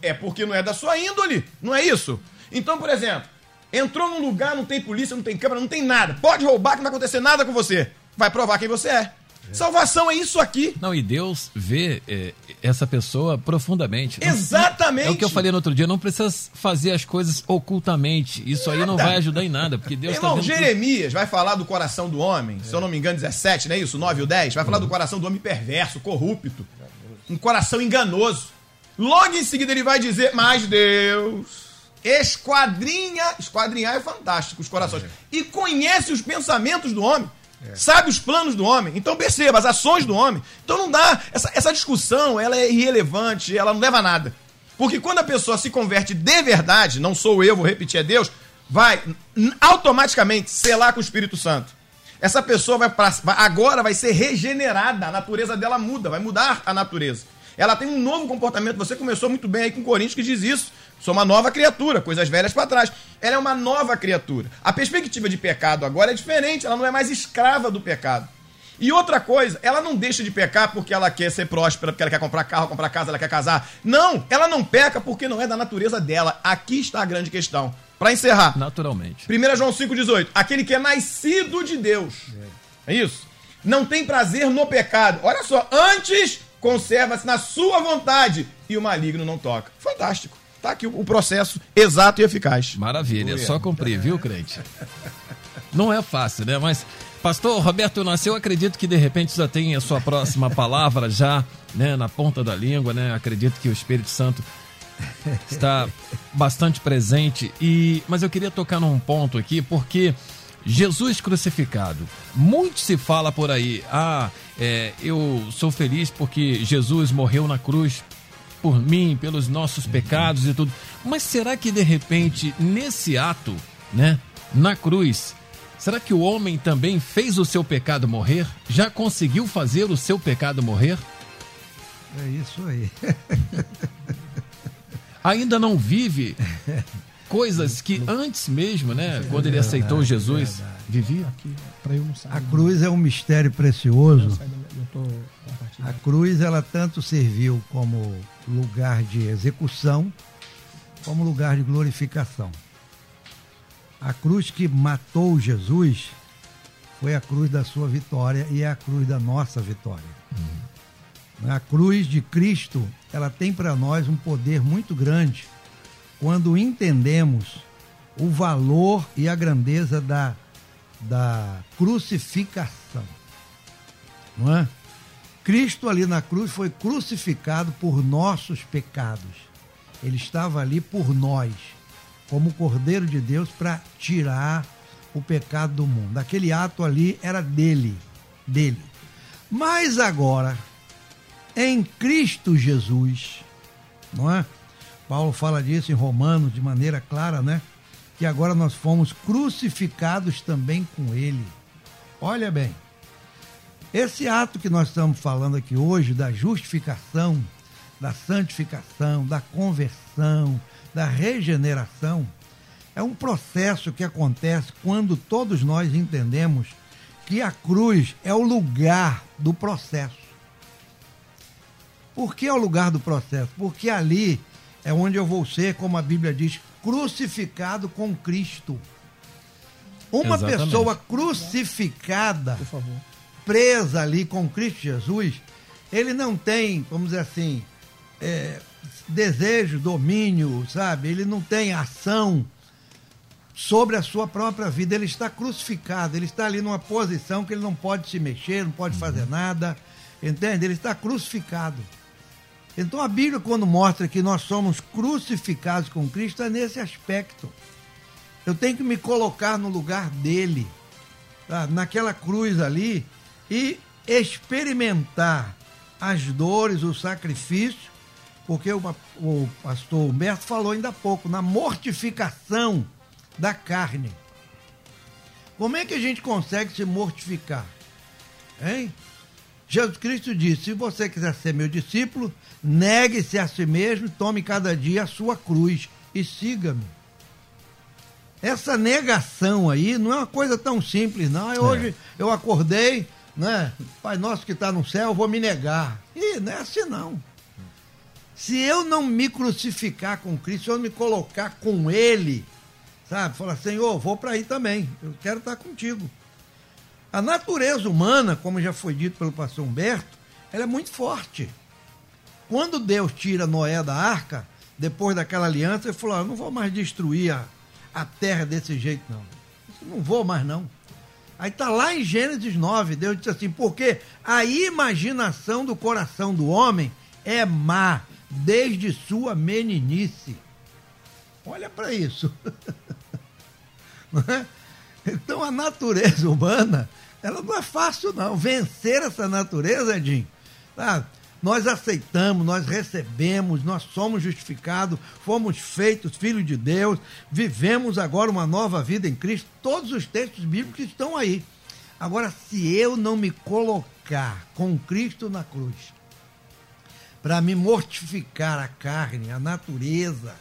É porque não é da sua índole, não é isso? Então, por exemplo, entrou num lugar, não tem polícia, não tem câmera, não tem nada. Pode roubar que não vai acontecer nada com você. Vai provar quem você é. Salvação é isso aqui. Não, e Deus vê é, essa pessoa profundamente. Exatamente. É o que eu falei no outro dia, não precisa fazer as coisas ocultamente. Isso nada. aí não vai ajudar em nada, porque Deus está vendo Jeremias vai falar do coração do homem, é. se eu não me engano, 17, não é isso? 9 ou 10, vai falar do coração do homem perverso, corrupto, um coração enganoso. Logo em seguida ele vai dizer, mas Deus esquadrinha, esquadrinhar é fantástico os corações, é. e conhece os pensamentos do homem. É. Sabe os planos do homem. Então perceba, as ações do homem. Então não dá. Essa, essa discussão ela é irrelevante, ela não leva a nada. Porque quando a pessoa se converte de verdade, não sou eu, vou repetir, é Deus, vai automaticamente selar com o Espírito Santo. Essa pessoa vai, pra, vai agora vai ser regenerada, a natureza dela muda, vai mudar a natureza. Ela tem um novo comportamento. Você começou muito bem aí com Coríntios que diz isso. Sou uma nova criatura, coisas velhas para trás. Ela é uma nova criatura. A perspectiva de pecado agora é diferente, ela não é mais escrava do pecado. E outra coisa, ela não deixa de pecar porque ela quer ser próspera, porque ela quer comprar carro, comprar casa, ela quer casar. Não, ela não peca porque não é da natureza dela. Aqui está a grande questão. Para encerrar. Naturalmente. 1 João 5,18. Aquele que é nascido de Deus. É. é isso? Não tem prazer no pecado. Olha só, antes conserva-se na sua vontade e o maligno não toca. Fantástico. Tá aqui o processo exato e eficaz. Maravilha, é só cumprir, viu, crente? Não é fácil, né? Mas, pastor Roberto Nasceu, eu acredito que de repente já tem a sua próxima palavra já, né, na ponta da língua, né? Acredito que o Espírito Santo está bastante presente e mas eu queria tocar num ponto aqui porque Jesus crucificado. Muito se fala por aí, ah, é, eu sou feliz porque Jesus morreu na cruz por mim, pelos nossos pecados e tudo. Mas será que de repente, nesse ato, né, na cruz, será que o homem também fez o seu pecado morrer? Já conseguiu fazer o seu pecado morrer? É isso aí. Ainda não vive coisas que antes mesmo, né, quando ele aceitou Jesus, vivia. A cruz é um mistério precioso. A cruz ela tanto serviu como lugar de execução, como lugar de glorificação. A cruz que matou Jesus foi a cruz da sua vitória e é a cruz da nossa vitória. A cruz de Cristo, ela tem para nós um poder muito grande quando entendemos o valor e a grandeza da, da crucificação. Não é? Cristo ali na cruz foi crucificado por nossos pecados. Ele estava ali por nós, como Cordeiro de Deus, para tirar o pecado do mundo. Aquele ato ali era dele, dele. Mas agora, em Cristo Jesus, não é? Paulo fala disso em Romanos de maneira clara, né? Que agora nós fomos crucificados também com ele. Olha bem, esse ato que nós estamos falando aqui hoje, da justificação, da santificação, da conversão, da regeneração, é um processo que acontece quando todos nós entendemos que a cruz é o lugar do processo. Por que é o lugar do processo? Porque ali é onde eu vou ser, como a Bíblia diz, crucificado com Cristo. Uma Exatamente. pessoa crucificada Por favor. Presa ali com Cristo Jesus, ele não tem, vamos dizer assim, é, desejo, domínio, sabe? Ele não tem ação sobre a sua própria vida. Ele está crucificado, ele está ali numa posição que ele não pode se mexer, não pode fazer nada, entende? Ele está crucificado. Então a Bíblia, quando mostra que nós somos crucificados com Cristo, é nesse aspecto. Eu tenho que me colocar no lugar dele tá? naquela cruz ali e experimentar as dores, o sacrifício, porque o, o pastor Humberto falou ainda há pouco, na mortificação da carne. Como é que a gente consegue se mortificar? Hein? Jesus Cristo disse: se você quiser ser meu discípulo, negue-se a si mesmo, tome cada dia a sua cruz e siga-me. Essa negação aí não é uma coisa tão simples, não. Aí Hoje eu acordei, né? Pai nosso que está no céu, eu vou me negar. Ih, não é assim não. Se eu não me crucificar com Cristo, se eu me colocar com Ele, sabe? Falar, Senhor, vou para aí também. Eu quero estar contigo. A natureza humana, como já foi dito pelo pastor Humberto, ela é muito forte. Quando Deus tira Noé da arca, depois daquela aliança, ele falou: "Ah, não vou mais destruir a, a terra desse jeito, não. Não vou mais, não. Aí está lá em Gênesis 9, Deus disse assim: Porque a imaginação do coração do homem é má desde sua meninice. Olha para isso. É? Então a natureza humana, ela não é fácil não. Vencer essa natureza, Edinho, tá? Nós aceitamos, nós recebemos, nós somos justificados, fomos feitos filhos de Deus, vivemos agora uma nova vida em Cristo. Todos os textos bíblicos estão aí. Agora, se eu não me colocar com Cristo na cruz, para me mortificar a carne, a natureza,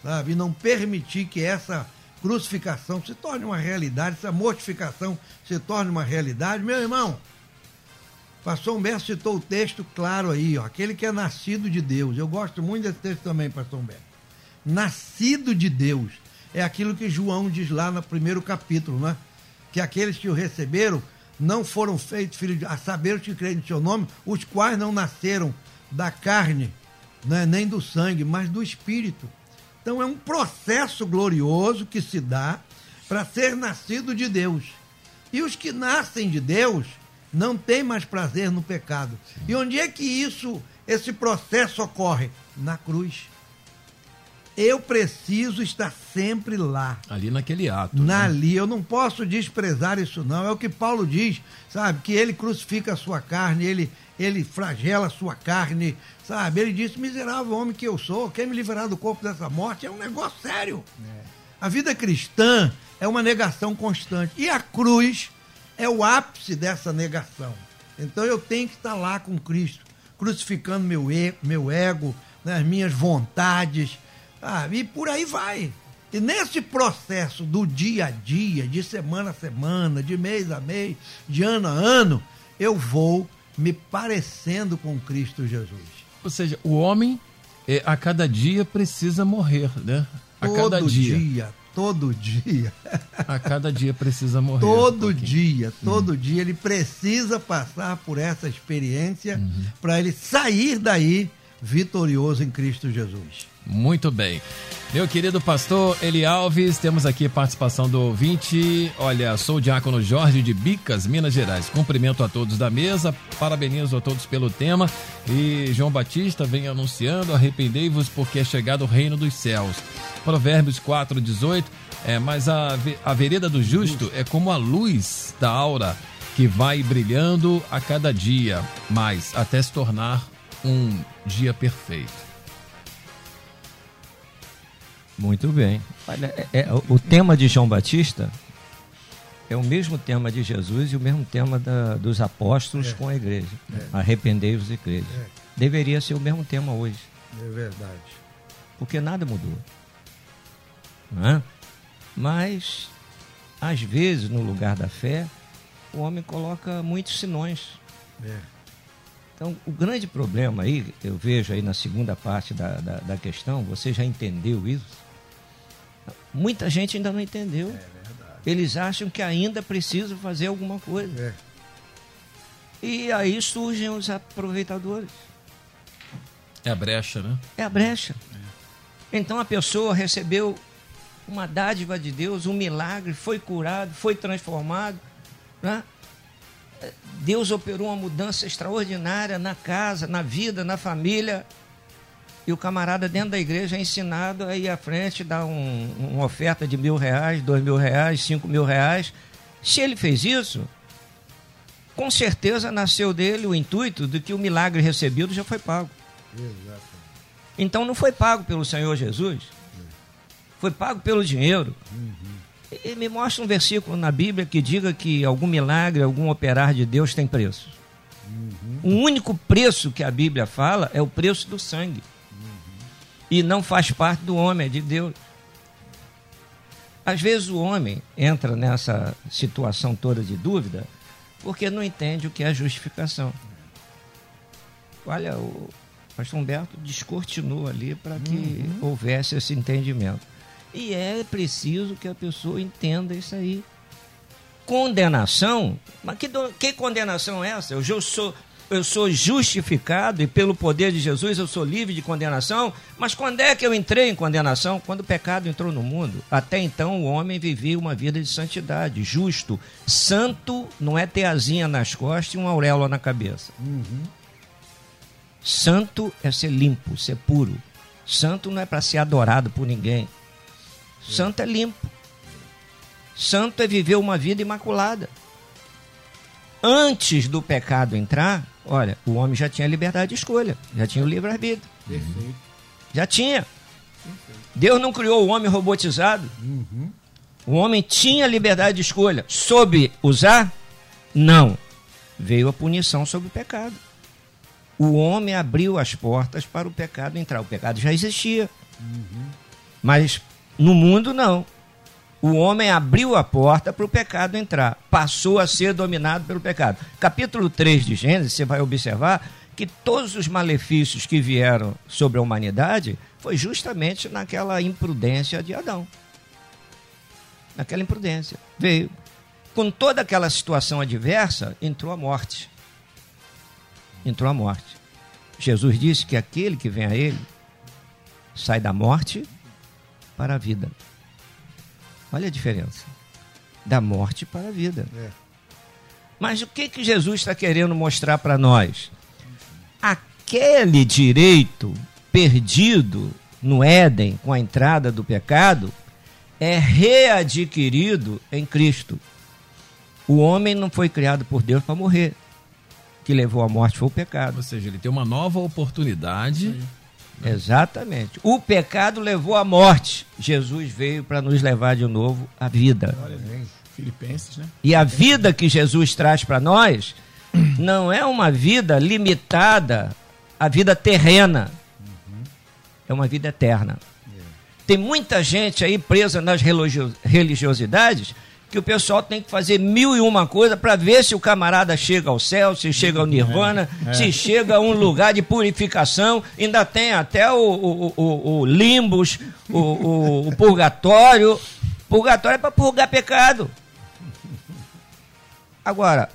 sabe? E não permitir que essa crucificação se torne uma realidade, essa mortificação se torne uma realidade. Meu irmão, pastor Humberto citou o texto claro aí, ó, aquele que é nascido de Deus. Eu gosto muito desse texto também, pastor Humberto. Nascido de Deus. É aquilo que João diz lá no primeiro capítulo, né? Que aqueles que o receberam não foram feitos filhos de, a saber os que creem no seu nome, os quais não nasceram da carne, né, nem do sangue, mas do espírito. Então é um processo glorioso que se dá para ser nascido de Deus. E os que nascem de Deus não têm mais prazer no pecado. E onde é que isso, esse processo ocorre? Na cruz. Eu preciso estar sempre lá. Ali naquele ato. né? Ali, eu não posso desprezar isso não. É o que Paulo diz, sabe? Que ele crucifica a sua carne, ele, ele flagela a sua carne, sabe? Ele disse, miserável homem que eu sou, quem me livrará do corpo dessa morte? É um negócio sério. A vida cristã é uma negação constante. E a cruz é o ápice dessa negação. Então eu tenho que estar lá com Cristo, crucificando meu, e- meu ego, né, as minhas vontades, sabe? e por aí vai. E nesse processo do dia a dia, de semana a semana, de mês a mês, de ano a ano, eu vou me parecendo com Cristo Jesus. Ou seja, o homem é, a cada dia precisa morrer, né? A todo cada dia. dia, todo dia. A cada dia precisa morrer. Todo Joaquim. dia, todo dia ele precisa passar por essa experiência para ele sair daí vitorioso em Cristo Jesus. Muito bem. Meu querido pastor Eli Alves, temos aqui participação do ouvinte. Olha, sou o diácono Jorge de Bicas, Minas Gerais. Cumprimento a todos da mesa, parabenizo a todos pelo tema. E João Batista vem anunciando: arrependei-vos, porque é chegado o reino dos céus. Provérbios 4, 18. É, mas a, a vereda do justo é como a luz da aura que vai brilhando a cada dia mais, até se tornar um dia perfeito. Muito bem. Olha, é- é- o tema de João Batista é o mesmo tema de Jesus e o mesmo tema da- dos apóstolos com a igreja. Arrependei-vos e crede. Deveria ser o mesmo tema hoje, É verdade. porque nada mudou. Não é? Mas, às vezes, no lugar da fé, o homem coloca muitos sinões. É. Então, o grande problema aí, eu vejo aí na segunda parte da, da, da questão, você já entendeu isso? Muita gente ainda não entendeu. Eles acham que ainda precisa fazer alguma coisa. É. E aí surgem os aproveitadores. É a brecha, né? É a brecha. Então a pessoa recebeu uma dádiva de Deus, um milagre, foi curado, foi transformado. né? Deus operou uma mudança extraordinária na casa, na vida, na família. E o camarada dentro da igreja é ensinado a ir à frente, dar um- uma oferta de mil reais, dois mil reais, cinco mil reais. Se ele fez isso, com certeza nasceu dele o intuito de que o milagre recebido já foi pago. Então não foi pago pelo Senhor Jesus, foi pago pelo dinheiro. E me mostra um versículo na Bíblia que diga que algum milagre, algum operar de Deus tem preço. O único preço que a Bíblia fala é o preço do sangue. E não faz parte do homem, é de Deus. Às vezes o homem entra nessa situação toda de dúvida porque não entende o que é justificação. Olha, o pastor Humberto descortinou ali para que houvesse esse entendimento. E é preciso que a pessoa entenda isso aí. Condenação? Mas que, do- que condenação é essa? Eu sou, eu sou justificado e pelo poder de Jesus eu sou livre de condenação. Mas quando é que eu entrei em condenação? Quando o pecado entrou no mundo. Até então o homem vivia uma vida de santidade, justo. Santo não é ter asinha nas costas e uma auréola na cabeça. Santo é ser limpo, ser puro. Santo não é para ser adorado por ninguém. Santo é limpo. Santo é viver uma vida imaculada. Antes do pecado entrar, olha, o homem já tinha liberdade de escolha, já tinha o livre-arbítrio. Já tinha. Deus não criou o homem robotizado. O homem tinha liberdade de escolha. Soube usar? Não. Veio a punição sobre o pecado. O homem abriu as portas para o pecado entrar. O pecado já existia. Mas no mundo, não. O homem abriu a porta para o pecado entrar. Passou a ser dominado pelo pecado. Capítulo 3 de Gênesis, você vai observar que todos os malefícios que vieram sobre a humanidade foi justamente naquela imprudência de Adão. Naquela imprudência. Veio. Com toda aquela situação adversa, entrou a morte. Entrou a morte. Jesus disse que aquele que vem a ele sai da morte para a vida. Olha a diferença. Da morte para a vida. É. Mas o que, que Jesus está querendo mostrar para nós? Aquele direito perdido no Éden com a entrada do pecado é readquirido em Cristo. O homem não foi criado por Deus para morrer. O que levou à morte foi o pecado. Ou seja, ele tem uma nova oportunidade. Exatamente. O pecado levou à morte. Jesus veio para nos levar de novo à vida. Filipenses, né? E a vida que Jesus traz para nós não é uma vida limitada à vida terrena. É uma vida eterna. Tem muita gente aí presa nas religio- religiosidades que o pessoal tem que fazer mil e uma coisa para ver se o camarada chega ao céu, se chega ao nirvana, se chega a um lugar de purificação. Ainda tem até o, o, o, o limbus, o, o, o purgatório. Purgatório é para purgar pecado. Agora,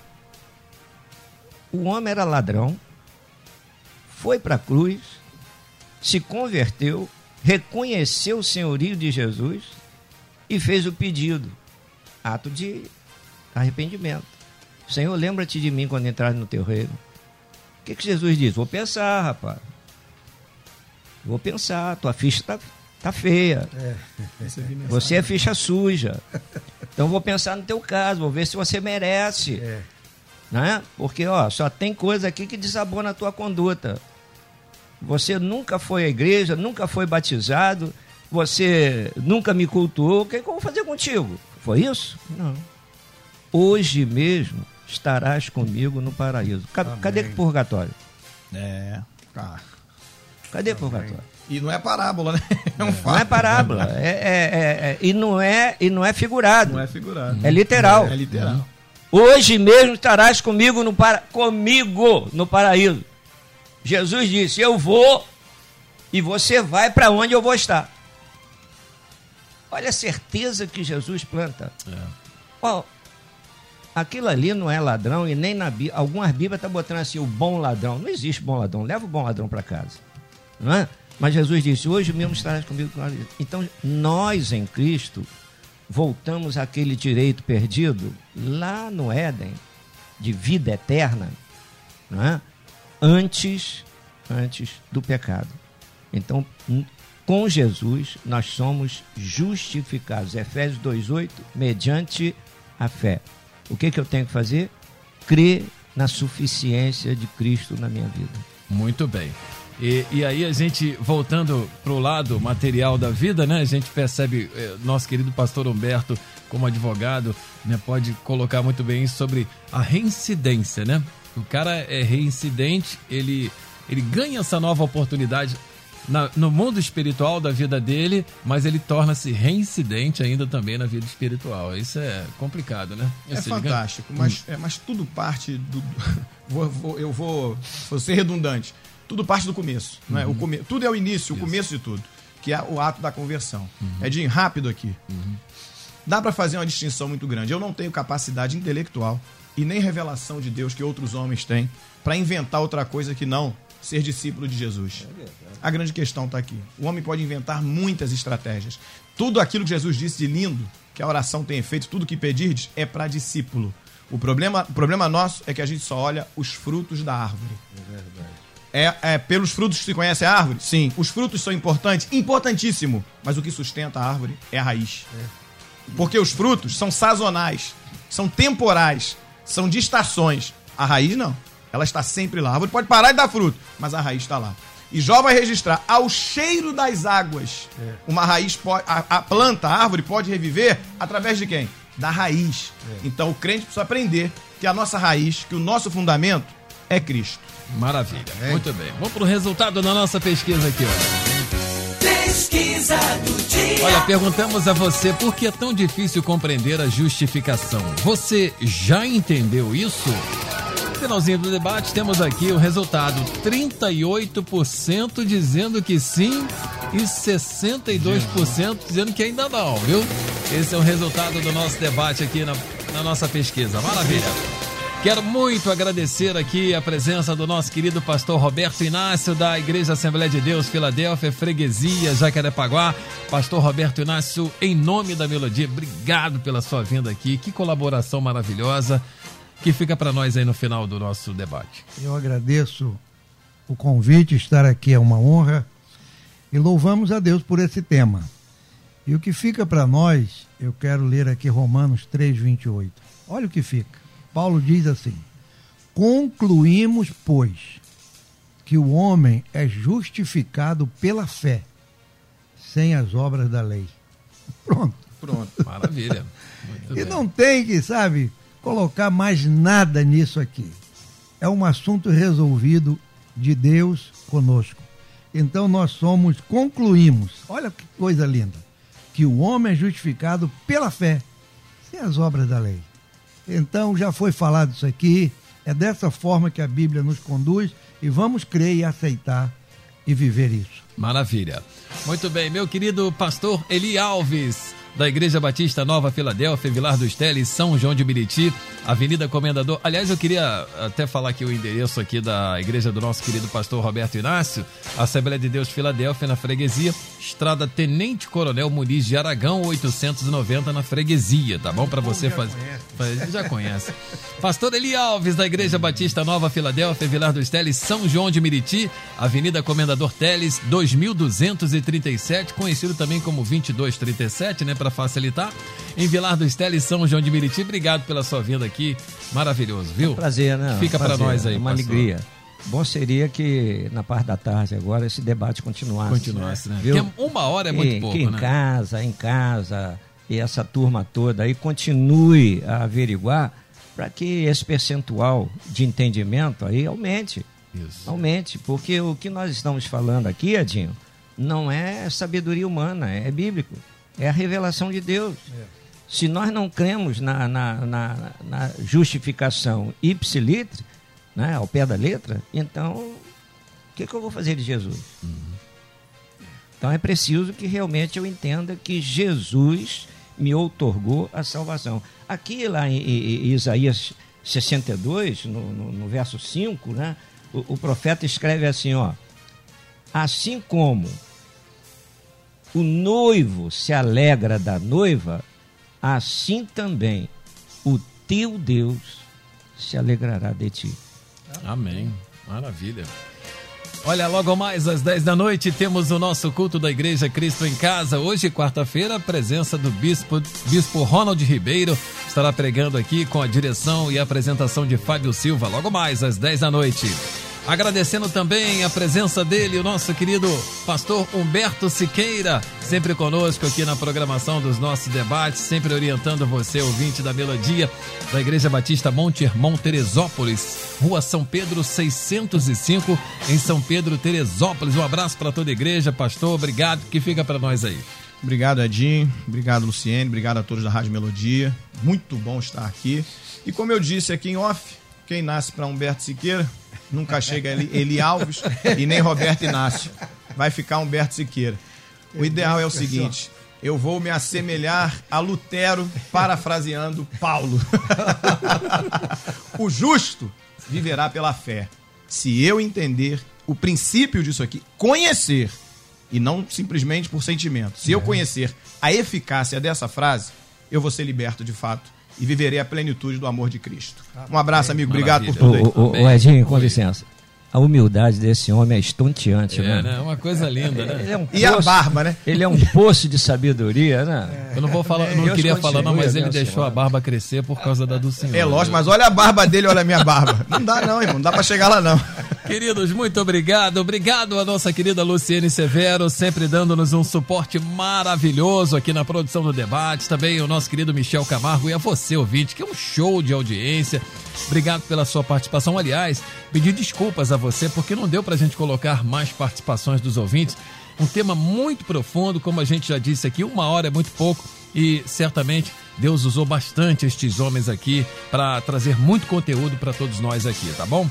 o homem era ladrão, foi para a cruz, se converteu, reconheceu o senhorio de Jesus e fez o pedido, ato de arrependimento. Senhor, lembra-te de mim quando entrar no teu reino. O que, que Jesus diz? Vou pensar, rapaz. Vou pensar, tua ficha tá, tá feia. Você é ficha suja. Então vou pensar no teu caso, vou ver se você merece. Né? Porque ó, só tem coisa aqui que desabona a tua conduta. Você nunca foi à igreja, nunca foi batizado, você nunca me cultuou. O que, que eu vou fazer contigo? Foi isso? Não. Hoje mesmo estarás comigo no paraíso. Ca- Cadê o purgatório? É. Ah. Cadê o purgatório? E não é parábola, né? É um fato. Não é parábola. É, é- é- é- e, não é, e não é figurado. Não é figurado. É literal. É literal. Hoje mesmo estarás comigo no, para... comigo no paraíso. Jesus disse: Eu vou e você vai para onde eu vou estar. Olha a certeza que Jesus planta. Ó, aquilo ali não é ladrão e nem na Bíblia. Algumas Bíblias estão botando assim: o bom ladrão. Não existe bom ladrão. Leva o bom ladrão para casa. Não é? Mas Jesus disse: Hoje mesmo estarás comigo. no paraíso." Então, nós em Cristo voltamos àquele direito perdido lá no Éden, de vida eterna, não é? antes, antes do pecado. Então, com Jesus, nós somos justificados. Efésios 2,8, mediante a fé. O que, que eu tenho que fazer? Crer na suficiência de Cristo na minha vida. Muito bem. E, e aí a gente, voltando para o lado material da vida, né? A gente percebe, eh, nosso querido pastor Humberto, como advogado, né, pode colocar muito bem sobre a reincidência, né? O cara é reincidente, ele, ele ganha essa nova oportunidade na- no mundo espiritual da vida dele, mas ele torna-se reincidente ainda também na vida espiritual. Isso é complicado, né? É ganha- fantástico, mas, é, mas tudo parte do. vou- vou- eu vou, vou ser redundante. Tudo parte do começo. Não é? o come, tudo é o início, o começo de tudo. Que é o ato da conversão. Edinho, rápido aqui. Dá para fazer uma distinção muito grande. Eu não tenho capacidade intelectual e nem revelação de Deus que outros homens têm para inventar outra coisa que não ser discípulo de Jesus. A grande questão está aqui. O homem pode inventar muitas estratégias. Tudo aquilo que Jesus disse de lindo, que a oração tem efeito, tudo que pedirdes é para discípulo. O problema, o problema nosso é que a gente só olha os frutos da árvore. É, é pelos frutos que se conhece a árvore? Sim. Os frutos são importantes? Importantíssimo. Mas o que sustenta a árvore é a raiz. Porque os frutos são sazonais, são temporais, são de estações. A raiz não. Ela está sempre lá. A árvore pode parar de dar fruto, mas a raiz está lá. E Jó vai registrar ao cheiro das águas. Uma raiz pode. A, a planta, a árvore pode reviver através de quem? Da raiz. Então o crente precisa aprender que a nossa raiz, que o nosso fundamento é Cristo. Maravilha. Muito bem. Vamos para o resultado da nossa pesquisa aqui, olha. Pesquisa do dia. Olha, perguntamos a você por que é tão difícil compreender a justificação. Você já entendeu isso? Finalzinho do debate, temos aqui o resultado: 38% dizendo que sim e 62% dizendo que ainda não, viu? Esse é o resultado do nosso debate aqui na, na nossa pesquisa. Maravilha. Quero muito agradecer aqui a presença do nosso querido pastor Roberto Inácio, da Igreja Assembleia de Deus, Filadélfia, Freguesia, Jacarepaguá. Pastor Roberto Inácio, em nome da Melodia, obrigado pela sua vinda aqui. Que colaboração maravilhosa que fica para nós aí no final do nosso debate. Eu agradeço o convite, estar aqui é uma honra. E louvamos a Deus por esse tema. E o que fica para nós, eu quero ler aqui Romanos 3, 28. Olha o que fica. Paulo diz assim: Concluímos, pois, que o homem é justificado pela fé, sem as obras da lei. Pronto. Pronto. Maravilha. Muito E bem. não tem que, sabe, colocar mais nada nisso aqui. É um assunto resolvido de Deus conosco. Então nós somos, concluímos, olha que coisa linda, que o homem é justificado pela fé, sem as obras da lei. Então já foi falado isso aqui, é dessa forma que a Bíblia nos conduz e vamos crer e aceitar e viver isso. Maravilha. Muito bem, meu querido pastor Eli Alves, da Igreja Batista Nova Filadélfia, Vilar dos Teles, São João de Meriti, Avenida Comendador. Aliás, eu queria até falar aqui o endereço aqui da igreja do nosso querido pastor Roberto Inácio, Assembleia de Deus Filadélfia, na freguesia, Estrada Tenente Coronel Muniz de Aragão, 890 na freguesia, tá bom? Para você fazer. Já conhece. Pastor Eli Alves, da Igreja Batista Nova Filadélfia, Vilar dos Teles, São João de Meriti, Avenida Comendador Teles, 2237, conhecido também como 2237, né, para facilitar. Em Vilar dos Teles, São João de Meriti. Obrigado pela sua vinda aqui. Maravilhoso, viu? Prazer, né? Fica Prazer, nós aí, é Uma pastor. alegria. Bom seria que na parte da tarde agora esse debate continuasse. Continuasse, né? Viu? Porque uma hora é muito que, pouco, que em né? casa, em casa, e essa turma toda aí continue a averiguar para que esse percentual de entendimento aí aumente. Isso. Aumente, porque o que nós estamos falando aqui, Edinho, não é sabedoria humana, é bíblico. É a revelação de Deus. Se nós não cremos na, na, na, na justificação ipsilitre, né, ao pé da letra, então o que, que eu vou fazer de Jesus? Então é preciso que realmente eu entenda que Jesus me outorgou a salvação. Aqui lá em, em- em Isaías 62, no, no, no verso 5, né, o, o profeta escreve assim, ó, assim como o noivo se alegra da noiva, assim também o teu Deus se alegrará de ti. Amém. Maravilha. Olha, logo mais às 10 da noite temos o nosso culto da Igreja Cristo em Casa. Hoje, quarta-feira, a presença do bispo, bispo Ronald Ribeiro estará pregando aqui com a direção e apresentação de Fábio Silva. Logo mais às 10 da noite. Agradecendo também a presença dele, o nosso querido pastor Humberto Siqueira, sempre conosco aqui na programação dos nossos debates, sempre orientando você, ouvinte da Melodia, da Igreja Batista Monte Hermon, Teresópolis, Rua São Pedro 605, em São Pedro, Teresópolis. Um abraço para toda a igreja, pastor, obrigado, que fica para nós aí. Obrigado, Edinho. Obrigado, Luciene. Obrigado a todos da Rádio Melodia. Muito bom estar aqui. E como eu disse aqui em off, quem nasce para Humberto Siqueira nunca chega Eli, Eli Alves e nem Roberto Inácio. Vai ficar Humberto Siqueira. O ideal é o seguinte: eu vou me assemelhar a Lutero, parafraseando Paulo. o justo viverá pela fé. Se eu entender o princípio disso aqui, conhecer e não simplesmente por sentimento. Se eu conhecer a eficácia dessa frase, eu vou ser liberto de fato e viverei a plenitude do amor de Cristo. Um abraço, amigo. Obrigado por tudo aí. O, o, o Edinho, com licença. A humildade desse homem é estonteante, É, né? né? Uma coisa linda, né? É um E a poço- barba, né? Ele é um poço de sabedoria, né? Eu não vou falar, eu não Deus queria falar não, mas ele deixou a barba crescer por causa da do senhor. É lógico, mas olha a barba dele, olha a minha barba. Não dá não, irmão. Não dá pra chegar lá não. Queridos, muito obrigado. Obrigado a nossa querida Luciene Severo, sempre dando-nos um suporte maravilhoso aqui na produção do debate. Também o nosso querido Michel Camargo e a você, ouvinte, que é um show de audiência. Obrigado pela sua participação. Aliás, pedir desculpas a você porque não deu pra gente colocar mais participações dos ouvintes. Um tema muito profundo, como a gente já disse aqui, uma hora é muito pouco e certamente Deus usou bastante estes homens aqui para trazer muito conteúdo para todos nós aqui, tá bom?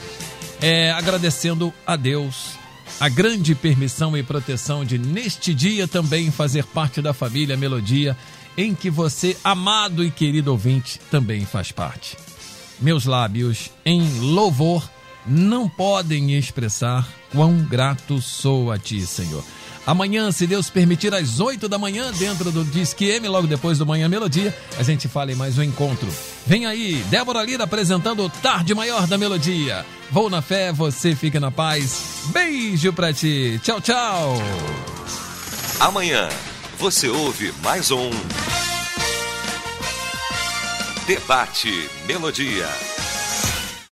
É, agradecendo a Deus a grande permissão e proteção de neste dia também fazer parte da família Melodia, em que você, amado e querido ouvinte, também faz parte. Meus lábios, em louvor, não podem expressar quão grato sou a Ti, Senhor. Amanhã, se Deus permitir, às 8 da manhã, dentro do Disque M, logo depois do Manhã Melodia, a gente fala em mais um encontro. Vem aí, Débora Lira apresentando o Tarde Maior da Melodia. Vou na fé, você fica na paz. Beijo pra ti. Tchau, tchau. Amanhã você ouve mais um Debate Melodia.